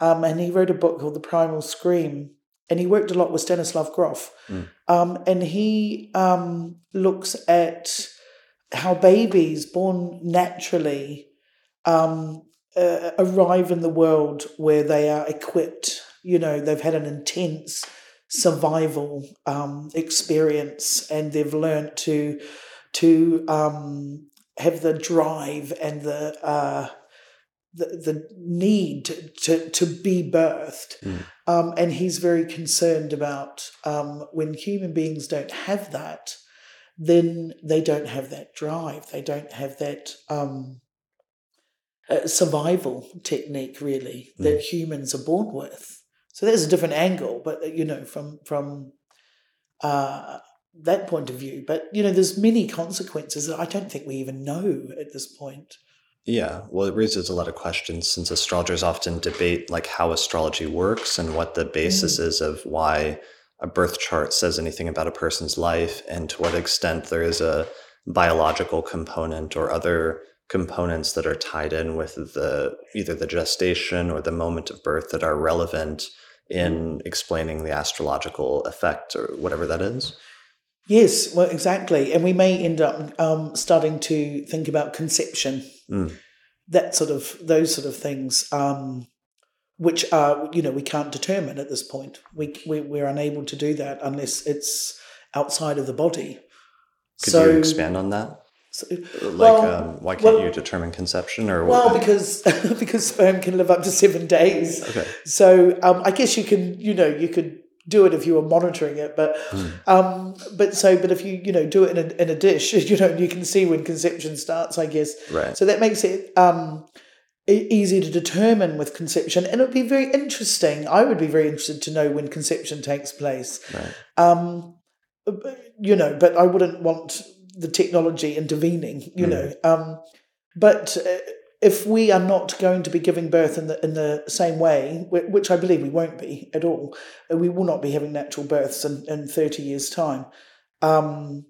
um, and he wrote a book called The Primal Scream. and he worked a lot with Stanislav Grof,
Mm.
um, and he um, looks at how babies born naturally um, uh, arrive in the world where they are equipped. You know, they've had an intense survival um, experience, and they've learned to to um, have the drive and the uh, the, the need to, to be birthed.
Mm.
Um, and he's very concerned about um, when human beings don't have that, then they don't have that drive. They don't have that um, uh, survival technique, really, that humans are born with. So there's a different angle, but you know, from from uh, that point of view. But you know, there's many consequences that I don't think we even know at this point.
Yeah, well, it raises a lot of questions since astrologers often debate like how astrology works and what the basis mm. is of why a birth chart says anything about a person's life and to what extent there is a biological component or other components that are tied in with the either the gestation or the moment of birth that are relevant in explaining the astrological effect or whatever that is.
Yes, well, exactly. And we may end up um, starting to think about conception,
Mm.
that sort of, those sort of things, um, which are, you know, we can't determine at this point. We, we, we're unable to do that unless it's outside of the body.
Could
so,
you expand on that?
so-
Like,
Well,
um, why can't
well-
you determine conception or
well, because *laughs* because sperm can live up to seven days.
okay,
So um, I guess you can, you know, you could do it if you were monitoring it, but
Hmm.
um, but so but if you you know do it in a, in a dish, *laughs* you know, you can see when conception starts. I guess
right,
so that makes it um, easy to determine with conception, and it would be very interesting. I would be very interested to know when conception takes place.
right,
Um, you know, but I wouldn't want the technology intervening. You
Mm.
know, um, but uh, if we are not going to be giving birth in the in the same way, which I believe we won't be at all, uh, we will not be having natural births in, in thirty years' time, um,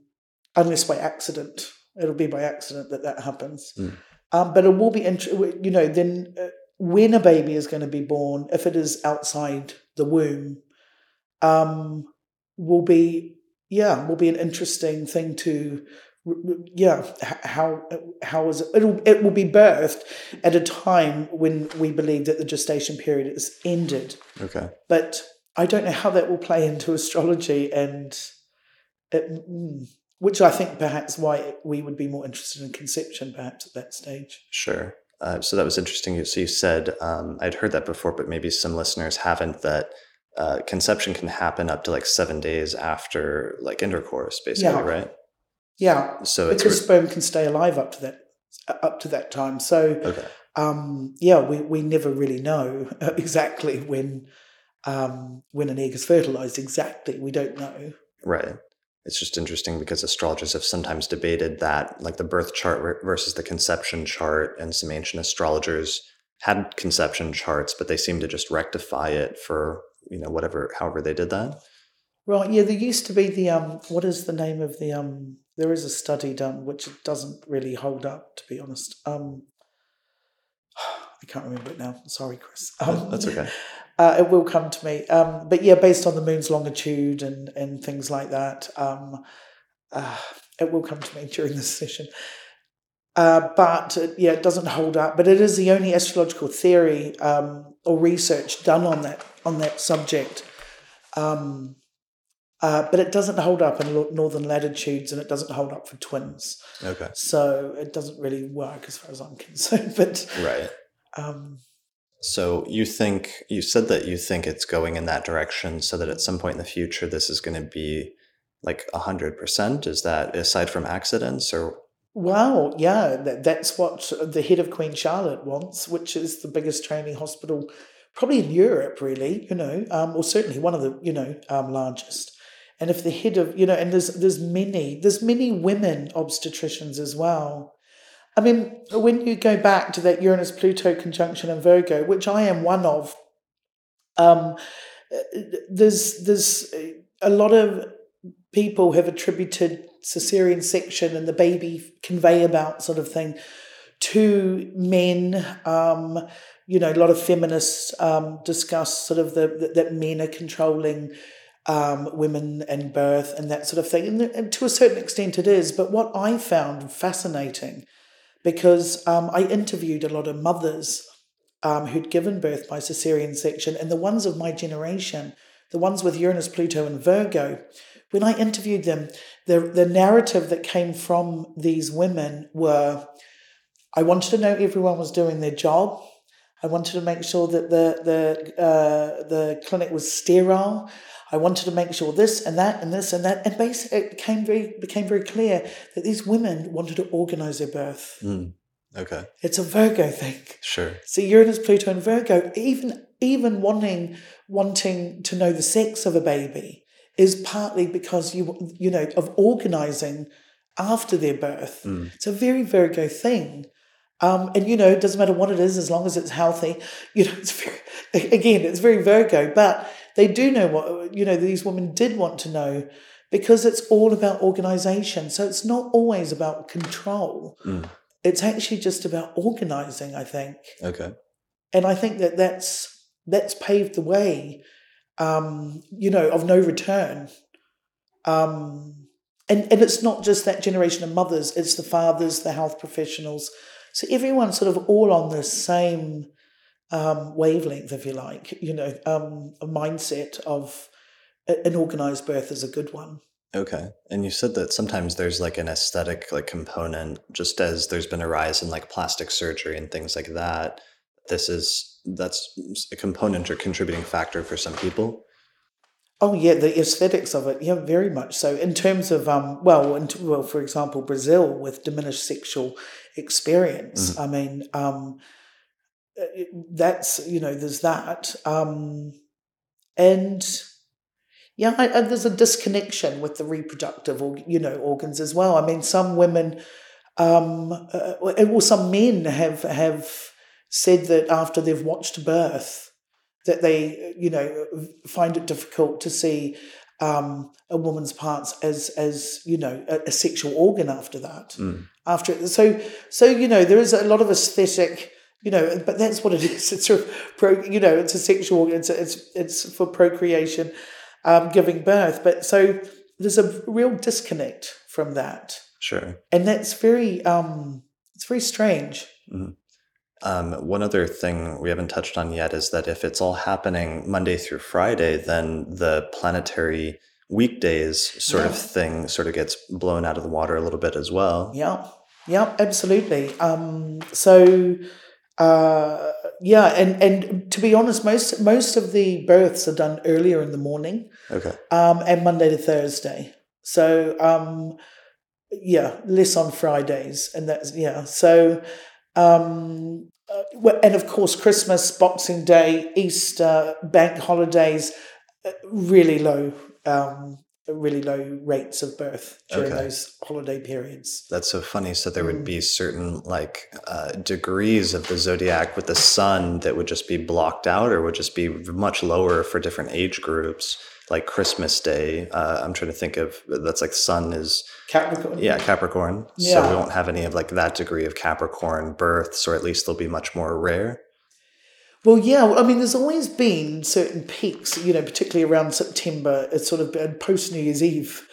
unless by accident. It'll be by accident that that happens.
Mm.
Um, but it will be, int- you know, then uh, when a baby is going to be born, if it is outside the womb, um, will be yeah will be an interesting thing to yeah how how is it it'll, it will be birthed at a time when we believe that the gestation period is ended
okay.
but i don't know how that will play into astrology and it, mm, which i think perhaps why we would be more interested in conception perhaps at that stage
Sure. Uh, so that was interesting. So you said um, I'd heard that before, but maybe some listeners haven't. That uh, conception can happen up to like seven days after like intercourse, basically,
Yeah.
right?
Yeah
So it's
because sperm can stay alive up to that up to that time so
okay.
um, yeah, we, we never really know *laughs* exactly when um, when an egg is fertilized. Exactly, we don't know.
Right. It's just interesting because astrologers have sometimes debated that, like the birth chart versus the conception chart, and some ancient astrologers had conception charts, but they seem to just rectify it for you know whatever, however they did that.
Right? Yeah, there used to be the um, what is the name of the um? There is a study done which doesn't really hold up, to be honest. Um, *sighs* I can't remember it now. Sorry, Chris. Um,
That's okay. *laughs*
Uh, it will come to me. Um, but yeah, based on the moon's longitude and, and things like that, um, uh, it will come to me *laughs* during this session. Uh, but uh, yeah, it doesn't hold up. But it is the only astrological theory um, or research done on that on that subject. Um, uh, but it doesn't hold up in northern latitudes, and it doesn't hold up for twins.
Okay.
So it doesn't really work as far as I'm *laughs* concerned. But
Right.
um,
So you think you said that you think it's going in that direction, so that at some point in the future, this is going to be like a hundred percent. Is that aside from accidents, or
Wow, yeah, that, that's what the head of Queen Charlotte wants, which is the biggest training hospital, probably in Europe, really, you know, um, or certainly one of the, you know, um, largest. And if the head of, you know, and there's there's many, there's many women obstetricians as well. I mean, when you go back to that Uranus Pluto conjunction in Virgo, which I am one of, um, there's there's a lot of people have attributed cesarean section and the baby conveyor belt sort of thing to men. Um, you know, a lot of feminists um, discuss sort of the, that men are controlling um, women and birth and that sort of thing. And, and, to a certain extent, it is. But what I found fascinating, because um, I interviewed a lot of mothers um, who'd given birth by cesarean section, and the ones of my generation, the ones with Uranus, Pluto, and Virgo, when I interviewed them, the, the narrative that came from these women were I wanted to know everyone was doing their job. I wanted to make sure that the the uh, the clinic was sterile. I wanted to make sure this and that and this and that, and basically it became very became very clear that these women wanted to organize their birth.
Mm. Okay,
it's a Virgo thing.
Sure.
So Uranus, Pluto, and Virgo, even even wanting wanting to know the sex of a baby is partly because you you know of organizing after their birth.
Mm.
It's a very Virgo thing. Um, and you know, it doesn't matter what it is as long as it's healthy. You know, it's very, *laughs* again, it's very Virgo, but they do know what you know. These women did want to know because it's all about organization. So it's not always about control.
Mm.
It's actually just about organizing. I think.
Okay.
And I think that that's that's paved the way. Um, you know, of no return. Um, and and it's not just that generation of mothers; it's the fathers, the health professionals so everyone's sort of all on the same um, wavelength, if you like, you know, um, a mindset of an organized birth is a good one.
Okay. And you said that sometimes there's like an aesthetic like component, just as there's been a rise in like plastic surgery and things like that. This is that's a component or contributing factor for some people.
Oh yeah, the aesthetics of it, yeah, very much so. In terms of um, well, in, well, for example, Brazil with diminished sexual experience. Mm-hmm. I mean, um, that's you know, there's that, um, and yeah, I, and there's a disconnection with the reproductive, or you know, organs as well. I mean, some women, um, uh, well, some men have have said that after they've watched birth that they, you know, find it difficult to see um, a woman's parts as as you know a, a sexual organ after that.
Mm.
After so so you know there is a lot of aesthetic. You know, but that's what it is. *laughs* It's sort of pro. You know, it's a sexual. It's it's it's for procreation, um, giving birth. But so there's a real disconnect from that.
Sure.
And that's very um, it's very strange.
Mm-hmm. Um, one other thing we haven't touched on yet is that if it's all happening Monday through Friday, then the planetary weekdays sort yeah. of thing sort of gets blown out of the water a little bit as well.
Yeah, yeah, absolutely. Um, so, uh, yeah, and and to be honest, most most of the births are done earlier in the morning.
Okay.
Um, and Monday to Thursday. So, um, yeah, less on Fridays, and that's yeah. So. Um, uh, and of course, Christmas, Boxing Day, Easter, bank holidays, uh, really low, um, really low rates of birth during okay. those holiday periods.
That's so funny. So there would mm. be certain like uh, degrees of the zodiac with the sun that would just be blocked out, or would just be much lower for different age groups like Christmas Day. Uh, I'm trying to think of that's like sun is
Capricorn.
Yeah, Capricorn. Yeah. So we won't have any of like that degree of Capricorn births, or at least they'll be much more rare.
Well, yeah. I mean, there's always been certain peaks, you know, particularly around September. It's sort of post New Year's Eve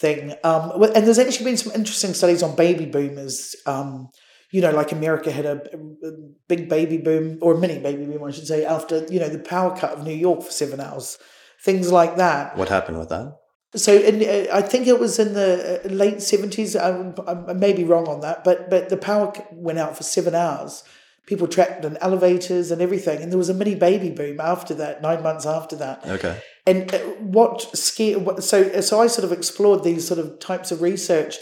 thing. Um, and there's actually been some interesting studies on baby boomers. Um, you know, like America had a, a, big baby boom, or a mini baby boom, I should say, after, you know, the power cut of New York for seven hours things like that.
What happened with that?
So in, uh, I think it was in the uh, late seventies. I, I, may be wrong on that, but but the power went out for seven hours. People trapped in elevators and everything, and there was a mini baby boom after that. Nine months after that.
Okay.
And uh, what scared? So so I sort of explored these sort of types of research.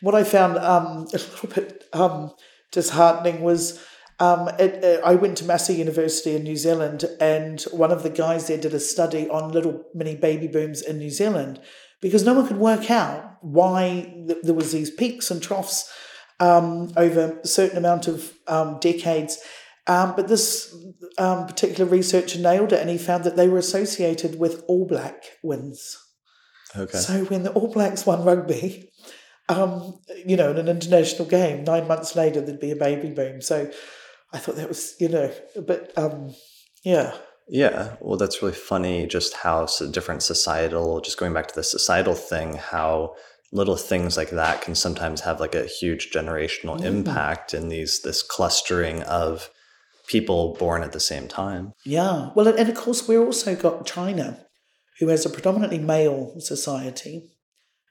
What I found um, *laughs* a little bit um, disheartening was um, it, uh, I went to Massey University in New Zealand, and one of the guys there did a study on little mini baby booms in New Zealand because no one could work out why th- there was these peaks and troughs um, over a certain amount of um, decades. Um, but this um, particular researcher nailed it, and he found that they were associated with All Black wins.
Okay.
So when the All Blacks won rugby, um, you know, in an international game, nine months later, there'd be a baby boom. So I thought that was, you know, but um, yeah.
Yeah, well, that's really funny just how different societal, just going back to the societal thing, how little things like that can sometimes have like a huge generational mm-hmm. impact in these this clustering of people born at the same time.
Yeah, well, and of course, we've also got China, who has a predominantly male society,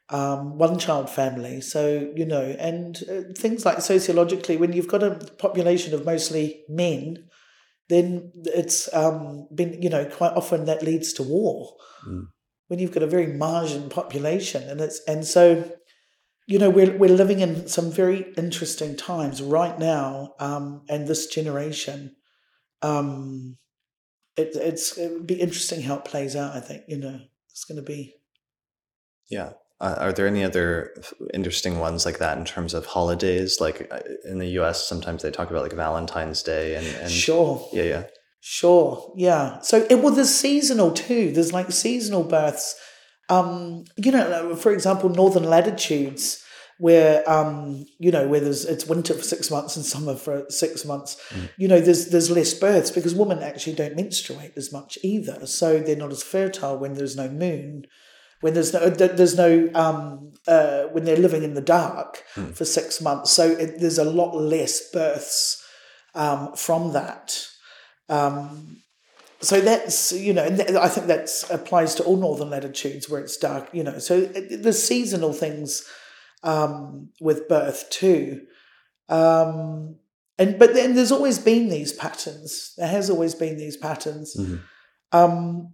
um, one child family. So, you know, and uh, things like sociologically, when you've got a population of mostly men, then it's um, been, you know, quite often that leads to war. Mm. When you've got a very margin population, and it's and so, you know, we're we're living in some very interesting times right now, um, and this generation. Um, it, it's it would be interesting how it plays out. I think you know it's going to be.
Yeah, uh, are there any other interesting ones like that in terms of holidays? Like uh, in the U.S., sometimes they talk about like Valentine's Day and, and
sure,
yeah, yeah,
sure, yeah. So it, well, there's seasonal too. There's like seasonal births. Um, you know, for example, northern latitudes where um, you know where there's it's winter for six months and summer for six months. Mm. You know, there's there's less births because women actually don't menstruate as much either, so they're not as fertile when there's no moon when there's no there's no um, uh, when they're living in the dark hmm. for six months. So it, there's a lot less births um, from that. Um, so that's you know, and I think that applies to all northern latitudes where it's dark. You know, so the seasonal things um, with birth too. Um, and but then there's always been these patterns. There has always been these patterns. Mm-hmm. Um,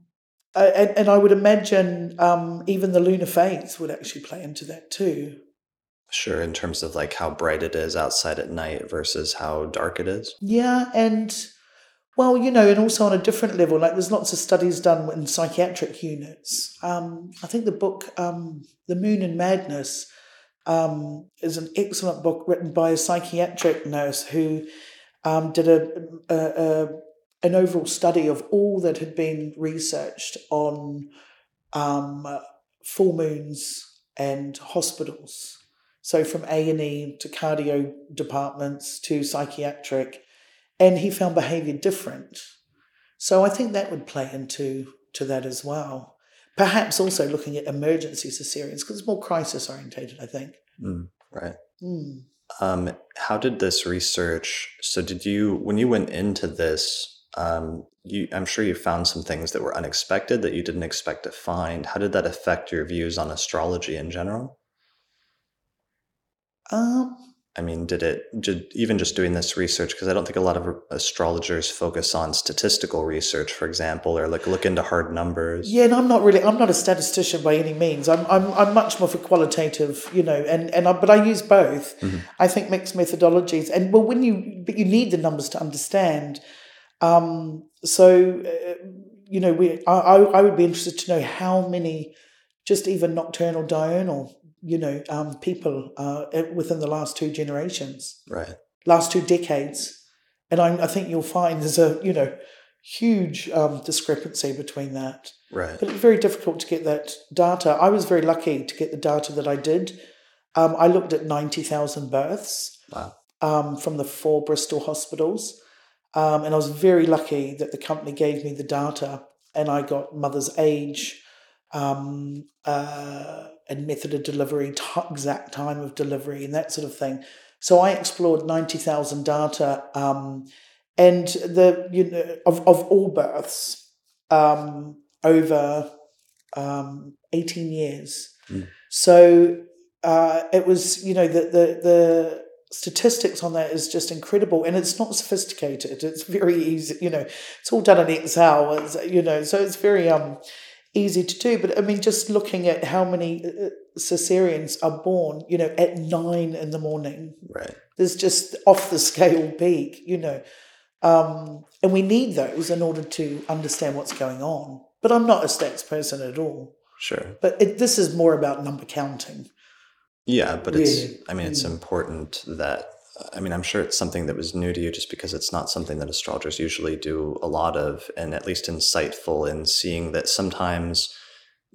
uh, and, and, I would imagine um, even the lunar phase would actually play into that too.
Sure, in terms of like how bright it is outside at night versus how dark it is.
Yeah, and well, you know, and also on a different level, like there's lots of studies done in psychiatric units. Um, I think the book um, "The Moon and Madness" um, is an excellent book written by a psychiatric nurse who um, did a, a, a an overall study of all that had been researched on um, full moons and hospitals. So from A and E to cardio departments to psychiatric, and he found behaviour different. So I think that would play into to that as well. Perhaps also looking at emergency cesareans because it's more crisis orientated. I think.
Mm, right. Mm. Um, how did this research? So did you when you went into this? um, you, I'm sure you found some things that were unexpected that you didn't expect to find. How did that affect your views on astrology in general?
Um,
I mean, did it did, even just doing this research? Because I don't think a lot of astrologers focus on statistical research, for example, or like look into hard numbers.
Yeah, and I'm not really I'm not a statistician by any means. I'm I'm, I'm much more for qualitative, you know, and and I, but I use both. Mm-hmm. I think mixed methodologies, and well, when you but you need the numbers to understand um, so, uh, you know, we I, I would be interested to know how many, just even nocturnal diurnal, you know, um, people uh, within the last two generations,
right,
last two decades, and I, I think you'll find there's a you know huge um, discrepancy between that.
Right.
But it's very difficult to get that data. I was very lucky to get the data that I did. Um, I looked at 90,000 births
wow.
um, from the four Bristol hospitals. Um, and I was very lucky that the company gave me the data and I got mother's age um, uh, and method of delivery, t- exact time of delivery, and that sort of thing. So I explored 90,000 data um, and the you know of, of all births um, over um, 18 years. Mm. So uh, it was, you know, the, the, the statistics on that is just incredible and it's not sophisticated it's very easy you know it's all done in excel it's, you know so it's very um easy to do but i mean just looking at how many uh, uh, cesareans are born you know at nine in the morning.
Right.
There's just off the scale peak you know. Um, and we need those in order to understand what's going on. But i'm not a stats person at all.
Sure.
But it, this is more about number counting.
Yeah, but it's, I mean, it's mm. important that, I mean, I'm sure it's something that was new to you just because it's not something that astrologers usually do a lot of, and at least insightful in seeing that sometimes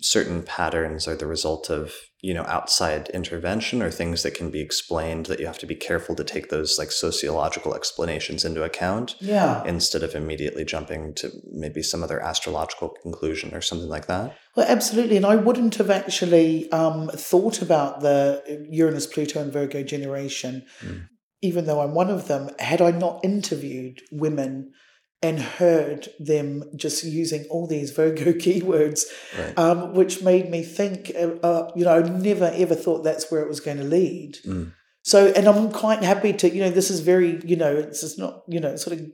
certain patterns are the result of you know outside intervention or things that can be explained that you have to be careful to take those like sociological explanations into account
yeah
instead of immediately jumping to maybe some other astrological conclusion or something like that
well absolutely and i wouldn't have actually um, thought about the uranus pluto and virgo generation mm. Even though i'm one of them had i not interviewed women and heard them just using all these Virgo *laughs* keywords, right. um, which made me think, uh, uh, you know, I never ever thought that's where it was going to lead. Mm. So, and I'm quite happy to, you know, this is very, you know, it's just not, you know, sort of,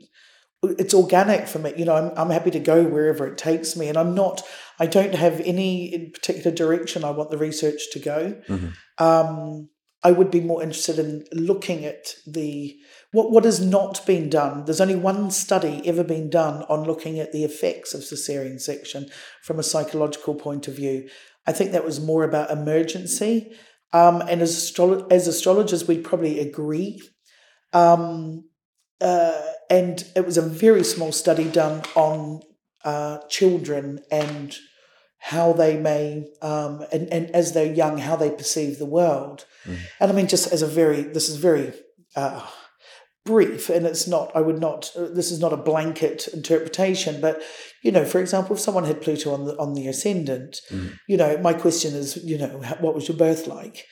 it's organic for me. You know, I'm, I'm happy to go wherever it takes me. And I'm not, I don't have any particular direction I want the research to go. Mm-hmm. Um, I would be more interested in looking at the what what has not been done. There's only one study ever been done on looking at the effects of cesarean section from a psychological point of view. I think that was more about emergency. Um, and as, astro- as astrologers, we'd probably agree. Um, uh, and it was a very small study done on uh, children and how they may, um, and, and as they're young, how they perceive the world. Mm. And I mean, just as a very, this is very uh, brief, and it's not, I would not, uh, this is not a blanket interpretation, but, you know, for example, if someone had Pluto on the, on the ascendant, mm. you know, my question is, you know, what was your birth like?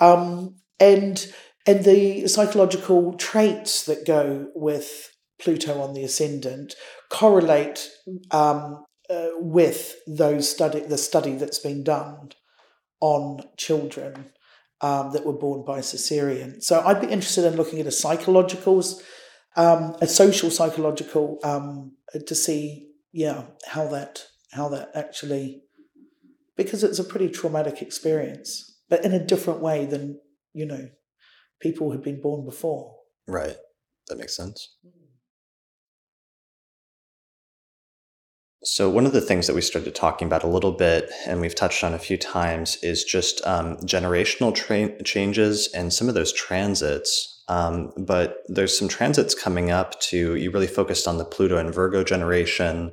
Um, and, and the psychological traits that go with Pluto on the ascendant correlate um, uh, with those study the study that's been done on children um, that were born by cesarean. So I'd be interested in looking at a psychological, um, a social psychological, um, to see yeah how that how that actually because it's a pretty traumatic experience, but in a different way than you know people had been born before.
Right, that makes sense. So, one of the things that we started talking about a little bit, and we've touched on a few times, is just um, generational tra- changes and some of those transits. Um, but there's some transits coming up to, you really focused on the Pluto and Virgo generation,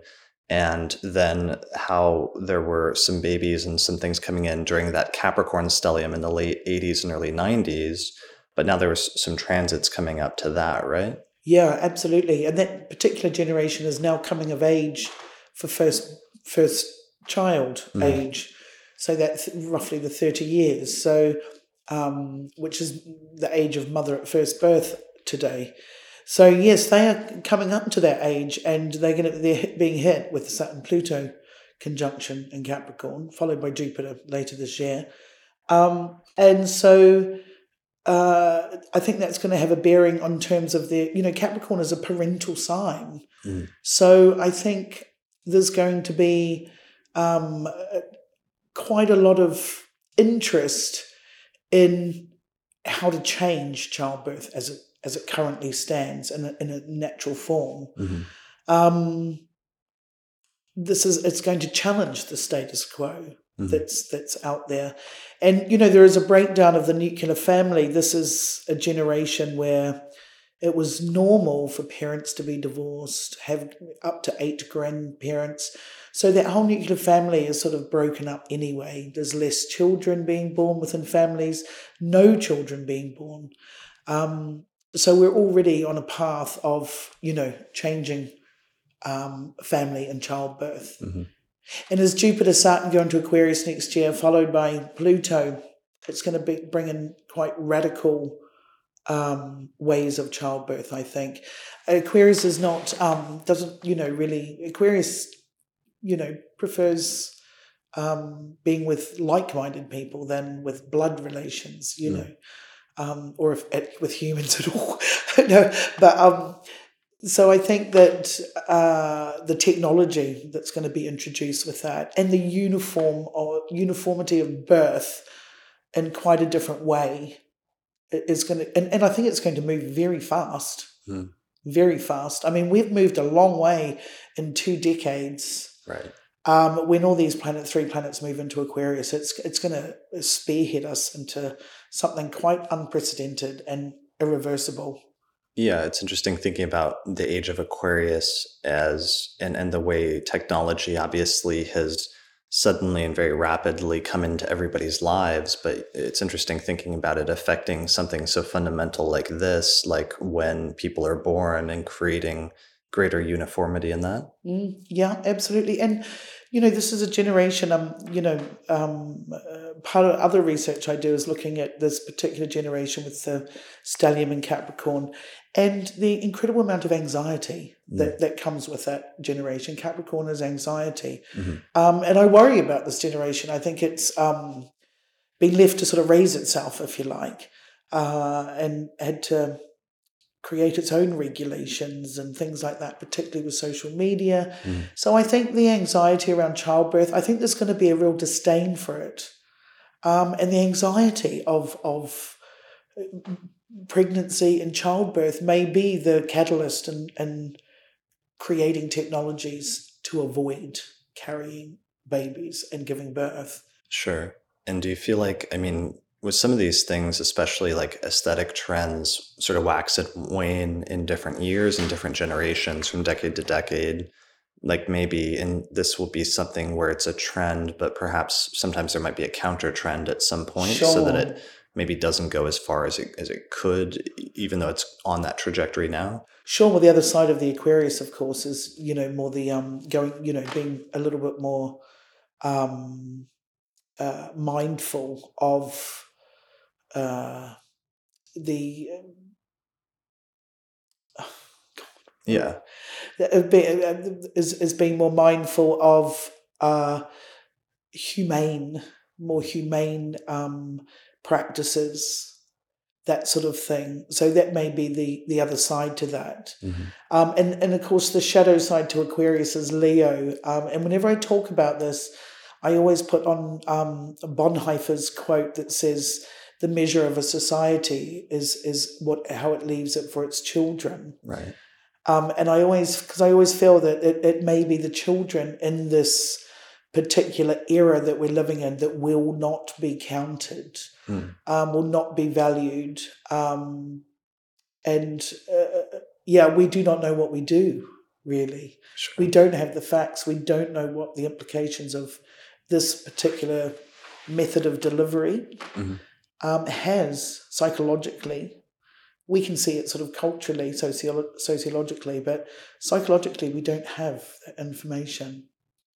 and then how there were some babies and some things coming in during that Capricorn stellium in the late 80s and early 90s. But now there was some transits coming up to that, right?
Yeah, absolutely. And that particular generation is now coming of age for first first child mm. age. So that's roughly the 30 years. So, um, which is the age of mother at first birth today. So yes, they are coming up to that age, and they're going to they're being hit with the Saturn Pluto conjunction in Capricorn, followed by Jupiter later this year. Um, and so uh, I think that's going to have a bearing on terms of the you know Capricorn is a parental sign. Mm. So I think there's going to be um, quite a lot of interest in how to change childbirth as it as it currently stands in a, in a natural form. Mm-hmm. Um, this is it's going to challenge the status quo mm-hmm. that's that's out there, and you know there is a breakdown of the nuclear family. This is a generation where it was normal for parents to be divorced, have up to eight grandparents. So that whole nuclear family is sort of broken up anyway. There's less children being born within families, no children being born. Um, so we're already on a path of, you know, changing um, family and childbirth. Mm-hmm. And as Jupiter Saturn go into Aquarius next year, followed by Pluto, it's going to be bring in quite radical um, ways of childbirth. I think Aquarius is not um, doesn't you know really Aquarius you know prefers um, being with like-minded people than with blood relations. You mm. know. Um, or if with humans at all, *laughs* no. But um, so I think that uh, the technology that's going to be introduced with that, and the uniform or uniformity of birth, in quite a different way, is going to, and, and I think it's going to move very fast, mm. very fast. I mean, we've moved a long way in two decades.
Right.
Um, when all these planet three planets move into Aquarius, it's it's going to spearhead us into something quite unprecedented and irreversible.
Yeah, it's interesting thinking about the age of Aquarius as and and the way technology obviously has suddenly and very rapidly come into everybody's lives. But it's interesting thinking about it affecting something so fundamental like this, like when people are born and creating greater uniformity in that.
Mm, yeah, absolutely. And you know, this is a generation. Um, you know, um, uh, part of other research I do is looking at this particular generation with the stellium and Capricorn, and the incredible amount of anxiety mm. that that comes with that generation. Capricorn is anxiety, mm-hmm. um, and I worry about this generation. I think it's um, been left to sort of raise itself, if you like, uh, and had to create its own regulations and things like that, particularly with social media. Mm. So I think the anxiety around childbirth, I think there's going to be a real disdain for it. Um, and the anxiety of, of pregnancy and childbirth may be the catalyst in, in creating technologies to avoid carrying babies and giving birth.
Sure. And do you feel like, I mean, with some of these things, especially like aesthetic trends, sort of wax and wane in different years and different generations from decade to decade. Like maybe, and this will be something where it's a trend, but perhaps sometimes there might be a counter trend at some point sure. so that it maybe doesn't go as far as it, as it could, even though it's on that trajectory now.
Sure. Well, the other side of the Aquarius, of course, is, you know, more the um, going, you know, being a little bit more um, uh, mindful of uh, the
oh *sighs* yeah
is is being more mindful of uh, humane, more humane um, practices, that sort of thing. So that may be the the other side to that. Mm-hmm. Um, and and of course the shadow side to Aquarius is Leo. Um, and whenever I talk about this, I always put on um, Bonhoeffer's quote that says the measure of a society is is what how it leaves it for its children.
Right.
Um, and I always because I always feel that it, it may be the children in this particular era that we're living in that will not be counted, mm. um, will not be valued, um, and uh, yeah, we do not know what we do really. Sure. We don't have the facts. We don't know what the implications of this particular method of delivery. Mm-hmm um, has psychologically. We can see it sort of culturally, sociolo- sociologically, but psychologically, we don't have that information.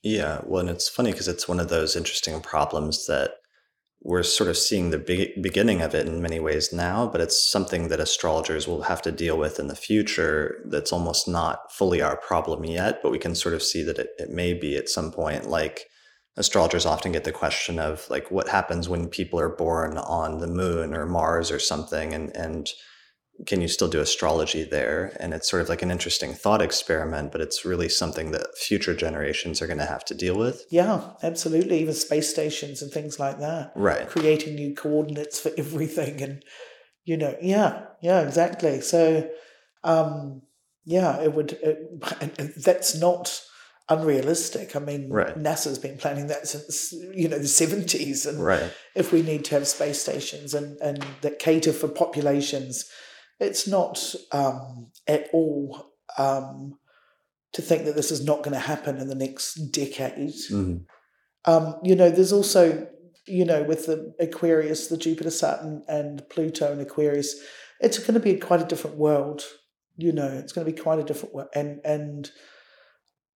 Yeah, well, and it's funny because it's one of those interesting problems that we're sort of seeing the be- beginning of it in many ways now, but it's something that astrologers will have to deal with in the future that's almost not fully our problem yet, but we can sort of see that it, it may be at some point. Like, astrologers often get the question of like what happens when people are born on the moon or Mars or something and and can you still do astrology there and it's sort of like an interesting thought experiment but it's really something that future generations are going to have to deal with
yeah absolutely even space stations and things like that
right
creating new coordinates for *laughs* everything and you know yeah yeah exactly so um yeah it would it, *laughs* that's not unrealistic. I mean,
right.
NASA's been planning that since you know the seventies, and
right.
if we need to have space stations and and that cater for populations, it's not um, at all um, to think that this is not going to happen in the next decade. Mm-hmm. Um, you know, there's also you know with the Aquarius, the Jupiter, Saturn, and Pluto in Aquarius, it's going to be quite a different world. You know, it's going to be quite a different world, and and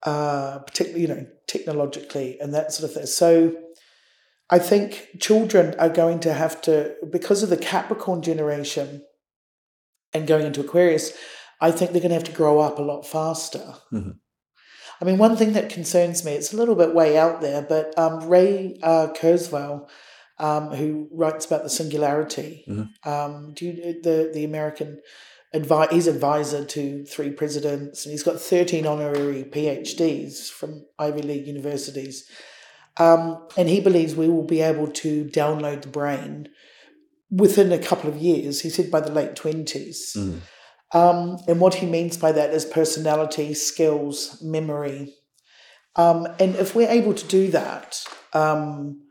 uh, particularly, you know, technologically and that sort of thing. So I think children are going to have to, because of the Capricorn generation and going into Aquarius, I think they're going to have to grow up a lot faster. Mm-hmm. I mean, one thing that concerns me, it's a little bit way out there, but um, Ray uh, Kurzweil, um, who writes about the singularity, mm-hmm. um, do you, the the American advi- he's advisor to three presidents, and he's got 13 honorary PhDs from Ivy League universities. Um, and he believes we will be able to download the brain within a couple of years. He said by the late 20s. Mm. Um, and what he means by that is personality, skills, memory. Um, and if we're able to do that, um,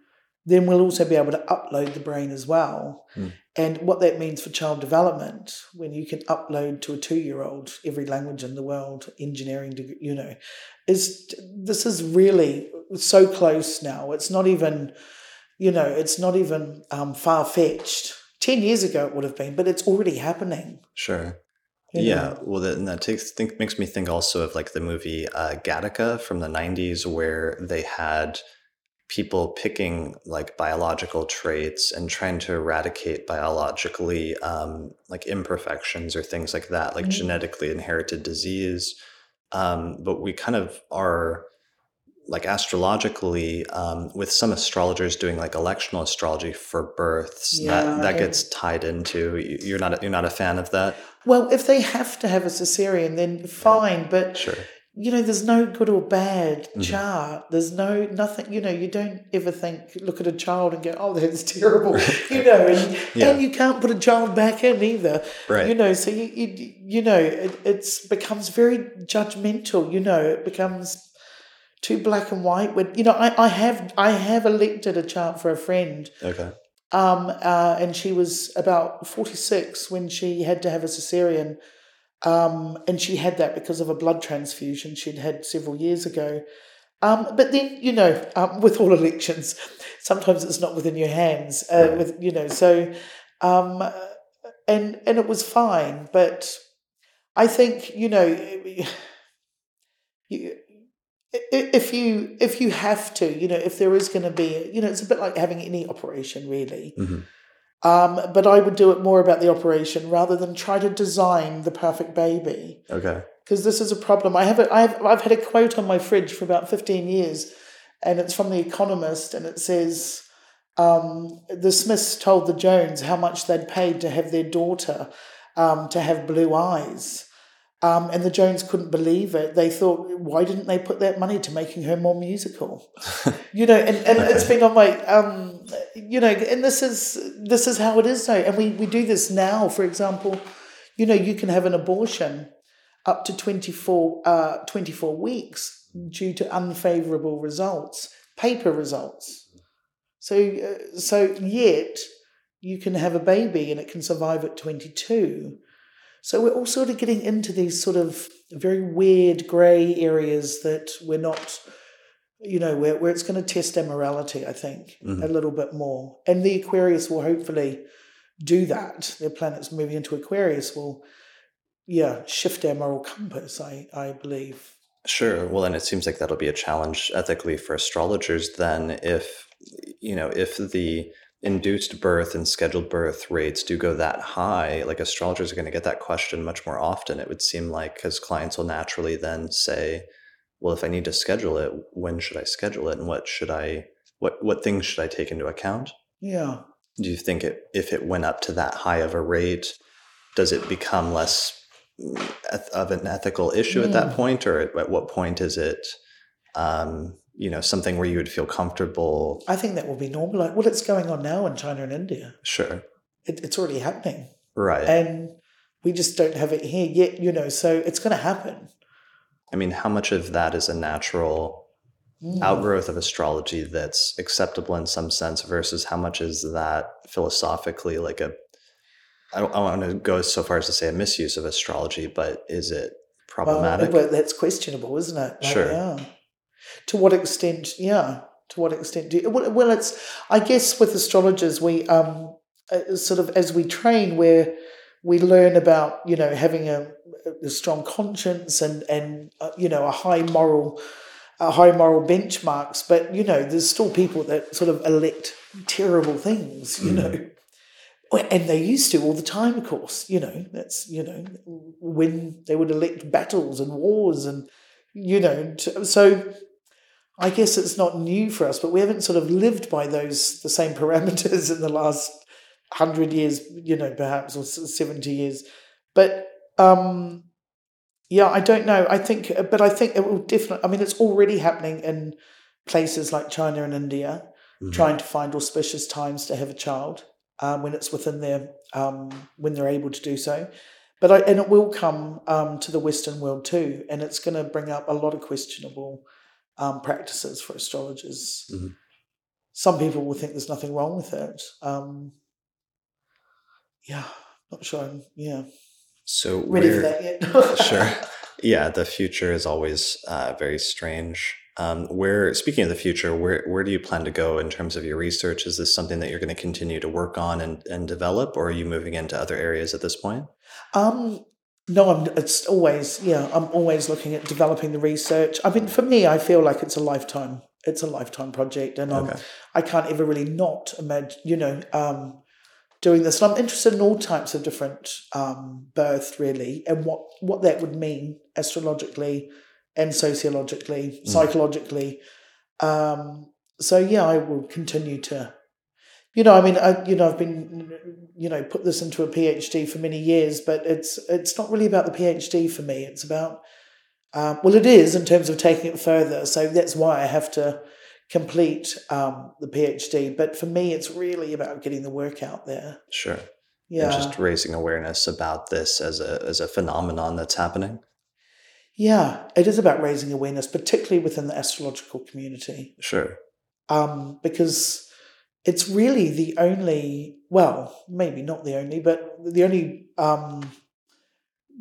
then we'll also be able to upload the brain as well.
Mm.
And what that means for child development, when you can upload to a two year old every language in the world, engineering, you know, is this is really so close now. It's not even, you know, it's not even um, far fetched. 10 years ago it would have been, but it's already happening.
Sure.
you
Yeah,
know.
well, that, that takes think makes me think also of like the movie uh, Gattaca from the '90s, where they had people picking like biological traits and trying to eradicate biologically um, like imperfections or things like that, like
Mhm.
genetically inherited disease. Um, but we kind of are like astrologically um, with some astrologers doing like electional astrology for births
Yeah,
that that gets tied into you- you're not you're not a fan of that
Well, if they have to have a cesarean, then fine. But
sure
you know, there's no good or bad
Mhm.
chart. There's no nothing. You know, you don't ever think, look at a child and go, "Oh, that's *laughs* terrible." you *laughs* know, and,
Yeah.
and you can't put a child back in either.
right
You know, so you you, you know, it it's becomes very judgmental. You know, it becomes too black and white. When you know, I, I have I have elected a chart for a friend
okay
um, uh, and she was about 46 when she had to have a cesarean. Um, and she had that because of a blood transfusion she'd had several years ago. Um, but then, you know, um, with all elections, sometimes it's not within your hands. Uh,
Right.
with you know, so um, and and it was fine. But I think you know, *sighs* you, if you if you have to, you know, if there is going to be, you know, it's a bit like having any operation, really.
Mhm.
Um, but I would do it more about the operation rather than try to design the perfect baby
okay
because this is a problem. I have a, I have I've had a quote on my fridge for about fifteen years, and it's from the Economist, and it says. Um, the Smiths told the Jones how much they'd paid to have their daughter um, to have blue eyes. Um, and the Jones couldn't believe it. They thought, why didn't they put that money to making her more musical? *laughs* you know, and, and it's been on my, um, you know, and this is this is how it is now. And we, we do this now. For example, you know, you can have an abortion up to 24, uh, 24 weeks due to unfavorable results, paper results. So, uh, so yet you can have a baby and it can survive at 22. So we're all sort of getting into these sort of very weird grey areas that we're not, you know, where, where it's going to test our morality, I think,
Mhm.
a little bit more. And the Aquarius will hopefully do that. Their planet's moving into Aquarius will, yeah, shift our moral compass, I, I believe.
Sure. Well, and it seems like that'll be a challenge ethically for astrologers then if, you know, if the induced birth and scheduled birth rates do go that high, like astrologers are going to get that question much more often, it would seem like, because clients will naturally then say, well, if I need to schedule it, when should I schedule it? And what should I, what, what things should I take into account?
Yeah.
Do you think it, if it went up to that high of a rate, does it become less mm, of an ethical issue at that
Mm.
point, or at what point is it, um, you know, something where you would feel comfortable?
I think that will be normal. Like, well, it's going on now in China and India.
Sure,
It, it's already happening.
right.
And we just don't have it here yet, you know, so it's going to happen.
I mean, how much of that is a natural
Mm.
outgrowth of astrology that's acceptable in some sense versus how much is that philosophically like a I don't, I want to go so far as to say a misuse of astrology, but is it
Well,
problematic?
well, that's questionable, isn't it? Like,
Sure.
Yeah. To what extent? Yeah. To what extent do you, well? It's I guess with astrologers we um uh, sort of as we train where we learn about you know having a, a strong conscience and and uh, you know a high moral a high moral benchmarks but you know there's still people that sort of elect terrible things you
Mhm.
know and they used to all the time of course you know that's you know when they would elect battles and wars and you know so i guess it's not new for us but we haven't sort of lived by those the same parameters *laughs* in the last 100 years you know perhaps or 70 years but um yeah i don't know i think but i think it will definitely i mean it's already happening in places like china and india
Mhm.
trying to find auspicious times to have a child um, when it's within their um, when they're able to do so. But I, and it will come um, to the Western world too, and it's going to bring up a lot of questionable um, practices for astrologers.
Mhm.
some people will think there's nothing wrong with it. Um, yeah, not sure. I'm, yeah,
So
ready for that yet. *laughs*
sure. *laughs* Yeah, the future is always uh, very strange. Um, where speaking of the future, where where do you plan to go in terms of your research? Is this something that you're going to continue to work on and, and develop, or are you moving into other areas at this point?
Um, no, I'm. It's always yeah. I'm always looking at developing the research. I mean, for me, I feel like it's a lifetime. It's a lifetime project, and
Okay.
I can't ever really not imagine. You know, um, doing this. And I'm interested in all types of different um, birth, really, and what what that would mean astrologically, and sociologically,
Mm.
psychologically. Um, so yeah, I will continue to. You know, I mean, I you know, I've been you know put this into a PhD for many years, but it's it's not really about the PhD for me. It's about um, well, it is in terms of taking it further. So that's why I have to complete um, the PhD. But for me, it's really about getting the work out there.
Sure.
Yeah,
And just raising awareness about this as a as a phenomenon that's happening.
yeah, it is about raising awareness, particularly within the astrological community.
Sure.
um, because it's really the only, well, maybe not the only, but the only um,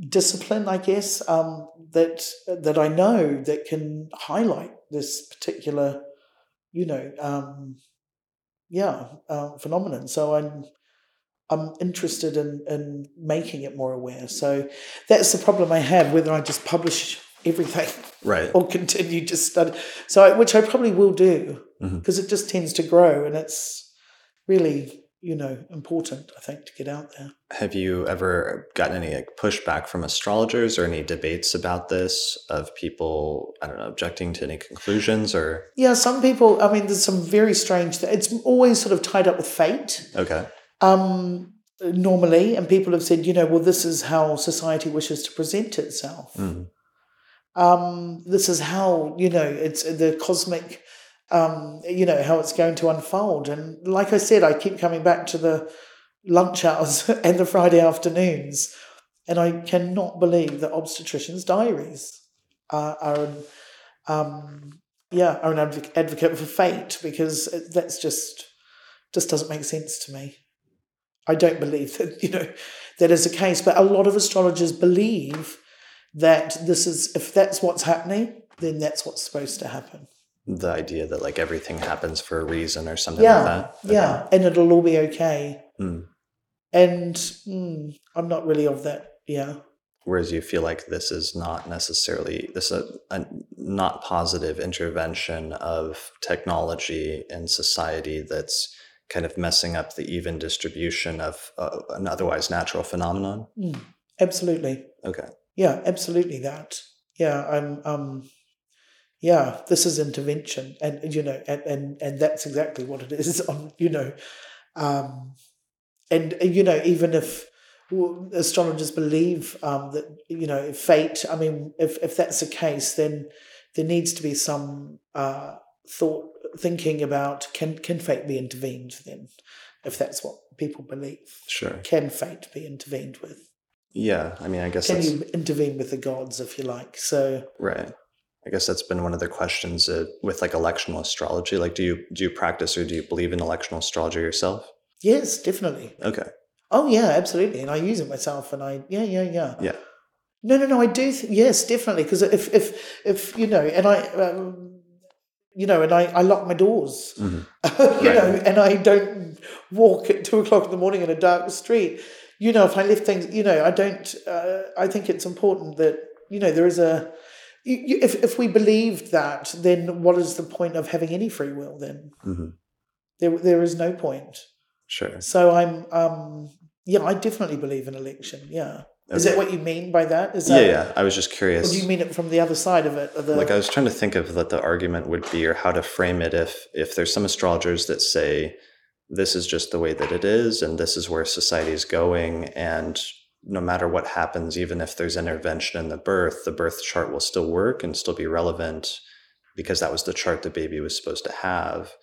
discipline, I guess, um, that that I know that can highlight this particular, you know, um, yeah, uh, phenomenon. So I'm. I'm interested in, in making it more aware. So that's the problem I have, whether I just publish everything
Right. *laughs*
or continue to study. So, which I probably will do Because it just tends to grow, and it's really, you know, important. I think to get out there.
Have you ever gotten any like, pushback from astrologers or any debates about this of people, I don't know, objecting to any conclusions or
Yeah, some people. I mean, there's some very strange. Th- it's always sort of tied up with fate.
okay.
Um, normally, and people have said, you know, well, this is how society wishes to present itself.
Mhm.
um, this is how you know it's the cosmic um, you know how it's going to unfold. And like i said i keep coming back to the lunch hours *laughs* and the friday afternoons. And i cannot believe that obstetricians diaries are, are an um, yeah are an advoc- advocate for fate because that's just just doesn't make sense to me. I don't believe that *laughs* you know that is the case. But a lot of astrologers believe that this is if that's what's happening then that's what's supposed to happen
The idea that like everything happens for a reason or something
yeah
like that. Okay.
yeah and it'll all be okay
Hmm.
and mm, i'm not really of that yeah
Whereas you feel like this is not necessarily this is a, a not positive intervention of technology in society that's kind of messing up the even distribution of uh, an otherwise natural phenomenon.
Mm, absolutely
Okay.
yeah absolutely that yeah i'm um yeah this is intervention and you know and and, and that's exactly what it is *laughs* on you know um and you know even if astrologers believe um that you know fate i mean if if that's the case then there needs to be some uh thought thinking about can can fate be intervened then if that's what people believe
Sure.
can fate be intervened with
Yeah. I mean, I guess
can you intervene with the gods if you like so
right. I guess that's been one of the questions uh, with like electional astrology. Like, do you do you practice or do you believe in electional astrology yourself?
yes definitely
Okay.
oh yeah absolutely and i use it myself and i yeah yeah yeah
Yeah.
no no no i do th- yes definitely because if if if you know and i um, you know and i i lock my doors
Mhm. *laughs*
you
Right.
know and i don't walk at two o'clock in the morning in a dark street you know if i lift things you know i don't uh, i think it's important that you know there is a if, if we believed that then what is the point of having any free will then
hmm
there, there is no point
Sure.
so I'm, um, yeah, I definitely believe in election. Yeah, is that what you mean by that? Is that,
yeah. Yeah. I was just curious.
do you mean it from the other side of it? The,
like I was trying to think of what the argument would be or how to frame it if if there's some astrologers that say this is just the way that it is and this is where society is going and no matter what happens even if there's intervention in the birth the birth chart will still work and still be relevant because that was the chart the baby was supposed to have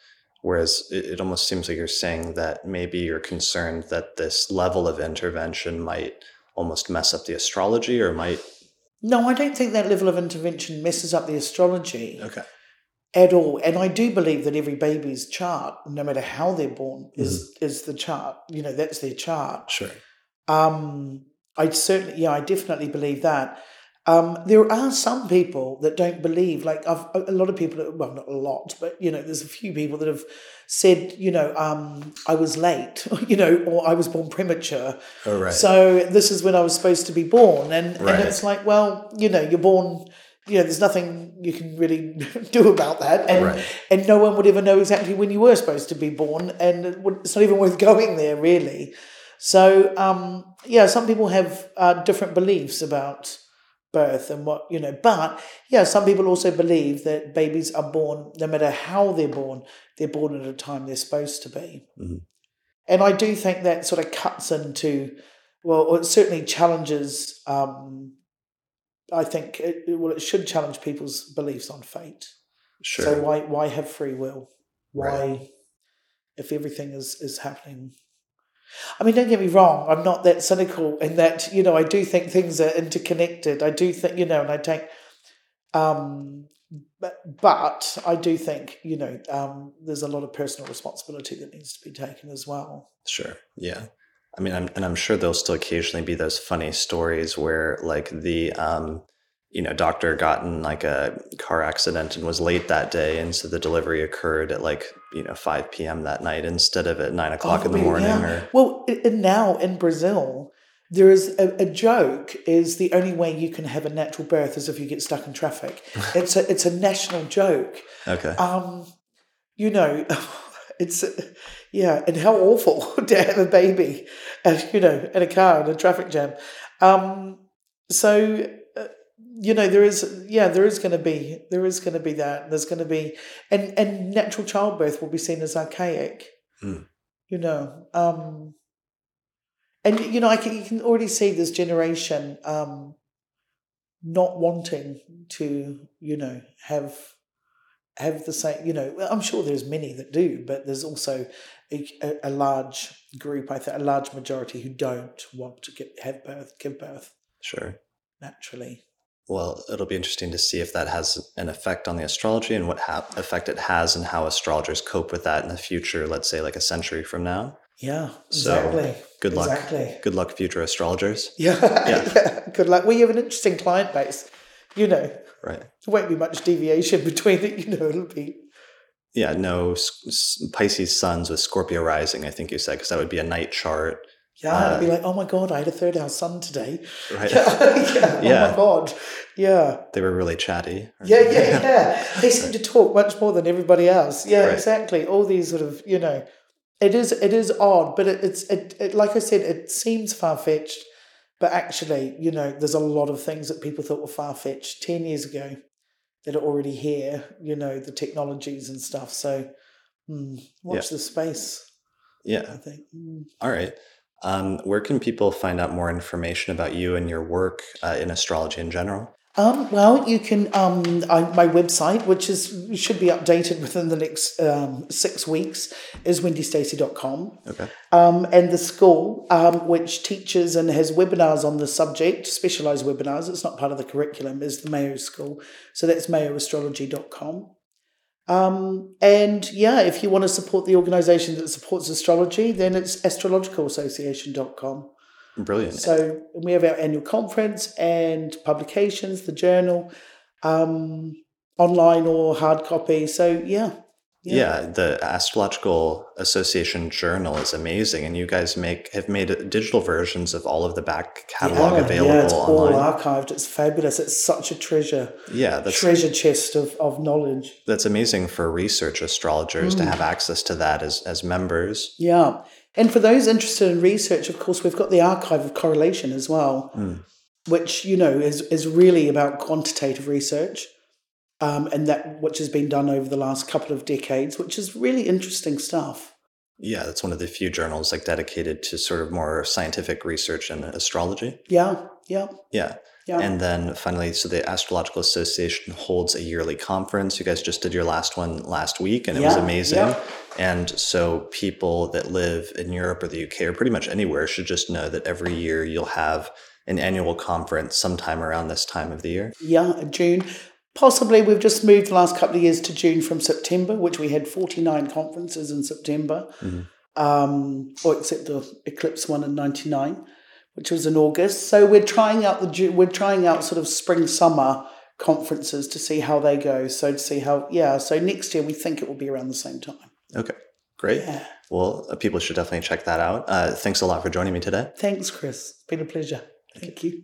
whereas it, it almost seems like you're saying that maybe you're concerned that this level of intervention might almost mess up the astrology or might
no, I don't think that level of intervention messes up the astrology.
okay
at all. And I do believe that every baby's chart, no matter how they're born, is mm-hmm. is the chart. You know, that's their chart.
Sure.
Um, I certainly, yeah, I definitely believe that. Um, there are some people that don't believe, like I've, a lot of people, well, not a lot, but you know, there's a few people that have said, you know, um, I was late, *laughs* you know, or I was born premature.
Oh, right.
So this is when I was supposed to be born, and
Right.
and it's like, well, you know, you're born. You know, there's nothing you can really *laughs* do about that, and
Right.
and no one would ever know exactly when you were supposed to be born, and it's not even worth *laughs* going there, really. So, um, yeah, some people have uh, different beliefs about birth and what you know, but yeah, some people also believe that babies are born, no matter how they're born, they're born at a time they're supposed to be.
Mhm.
And I do think that sort of cuts into, well, it certainly challenges. Um, I think it, it- well, it should challenge people's beliefs on fate.
Sure.
So why why have free will? Why,
Right.
if everything is is happening? I mean, don't get me wrong. I'm not that cynical in that you know I do think things are interconnected. I do think you know, and I take, um, but but I do think you know um, there's a lot of personal responsibility that needs to be taken as well.
Sure. Yeah. I mean, I'm, and I'm sure there'll still occasionally be those funny stories where, like, the um, you know doctor got in like a car accident and was late that day, and so the delivery occurred at like you know 5 p.m. that night instead of at nine o'clock in the
Oh,
morning.
yeah.
Or
Well, i- now in Brazil, there is a, a joke is the only way you can have a natural birth is if you get stuck in traffic. *laughs* it's a it's a national joke.
okay,
Um, you know, *laughs* it's yeah, and how awful *laughs* to have a baby, uh, you know, in a car in a traffic jam. Um, so you know there is yeah there is going to be there is going to be that there's going to be and and natural childbirth will be seen as archaic.
Hmm.
You know, um, and you know I can you can already see this generation um, not wanting to you know have have the same you know i'm sure there's many that do but there's also a, a, large group i think a large majority who don't want to get have birth give birth
sure.
naturally
Well, it'll be interesting to see if that has an effect on the astrology and what ha- effect it has and how astrologers cope with that in the future. Let's say like a century from now.
yeah
So,
exactly
Good luck.
exactly
Good luck, future astrologers.
yeah, *laughs*
Yeah.
yeah. good luck well you have an interesting client base you know
Right.
there won't be much deviation *laughs* between it you know it'll be
Yeah, no Pisces suns with Scorpio rising, I think you said, because that would be a night chart.
Yeah it'll be
Uh,
like oh my god i had a third house sun today
Right. *laughs*
yeah, yeah. oh
Yeah.
my god yeah
They were really chatty.
Yeah, yeah, yeah. *laughs* They seem to talk much more than everybody else. Yeah,
Right.
exactly. All these sort of, you know, it is it is odd, but it, it's it, it like I said, it seems far fetched, but actually, you know, there's a lot of things that people thought were far fetched ten years ago that are already here. You know, the technologies and stuff. So, hmm, watch the space.
Yeah.
I think. Mm.
All right. Um, where can people find out more information about you and your work uh, in astrology in general?
Um, well, you can um, I, my website, which is should be updated within the next um, six weeks, is wendystacey.com.
Okay.
Um, and the school, um, which teaches and has webinars on the subject, specialized webinars, it's not part of the curriculum, is the Mayo School. So that's mayoastrology.com. Um, and yeah, if you want to support the organization that supports astrology, then it's astrologicalassociation.com.
Brilliant.
So we have our annual conference and publications, the journal, um, online or hard copy. So yeah,
yeah. the Astrological Association Journal is amazing, and you guys make have made digital versions of all of the back catalog
yeah,
available
yeah, it's all archived. It's fabulous. It's such a treasure,
Yeah, that's
treasure chest of, of knowledge.
that's amazing for research astrologers
Mm.
to have access to that as as members.
Yeah. And for those interested in research, of course, we've got the archive of correlation as well,
Mm.
which, you know, is, is really about quantitative research. Um, and that which has been done over the last couple of decades, which is really interesting stuff.
Yeah, that's one of the few journals like dedicated to sort of more scientific research and astrology.
Yeah, yeah,
Yeah.
yeah.
And then finally, so the Astrological Association holds a yearly conference. You guys just did your last one last week, and it was
Yeah,
amazing.
yeah.
And so people that live in Europe or the UK or pretty much anywhere should just know that every year you'll have an annual conference sometime around this time of the year.
Yeah, June. Possibly we've just moved the last couple of years to June from September, which we had 49 conferences in September,
Mhm.
um, or except the Eclipse one in 99, which was in August. So we're trying out the we're trying out sort of spring summer conferences to see how they go. So to see how yeah. So next year we think it will be around the same time.
Okay, great.
Yeah.
Well, uh, people should definitely check that out. Uh, thanks a lot for joining me today.
Thanks, Chris. Been a pleasure. Thank you.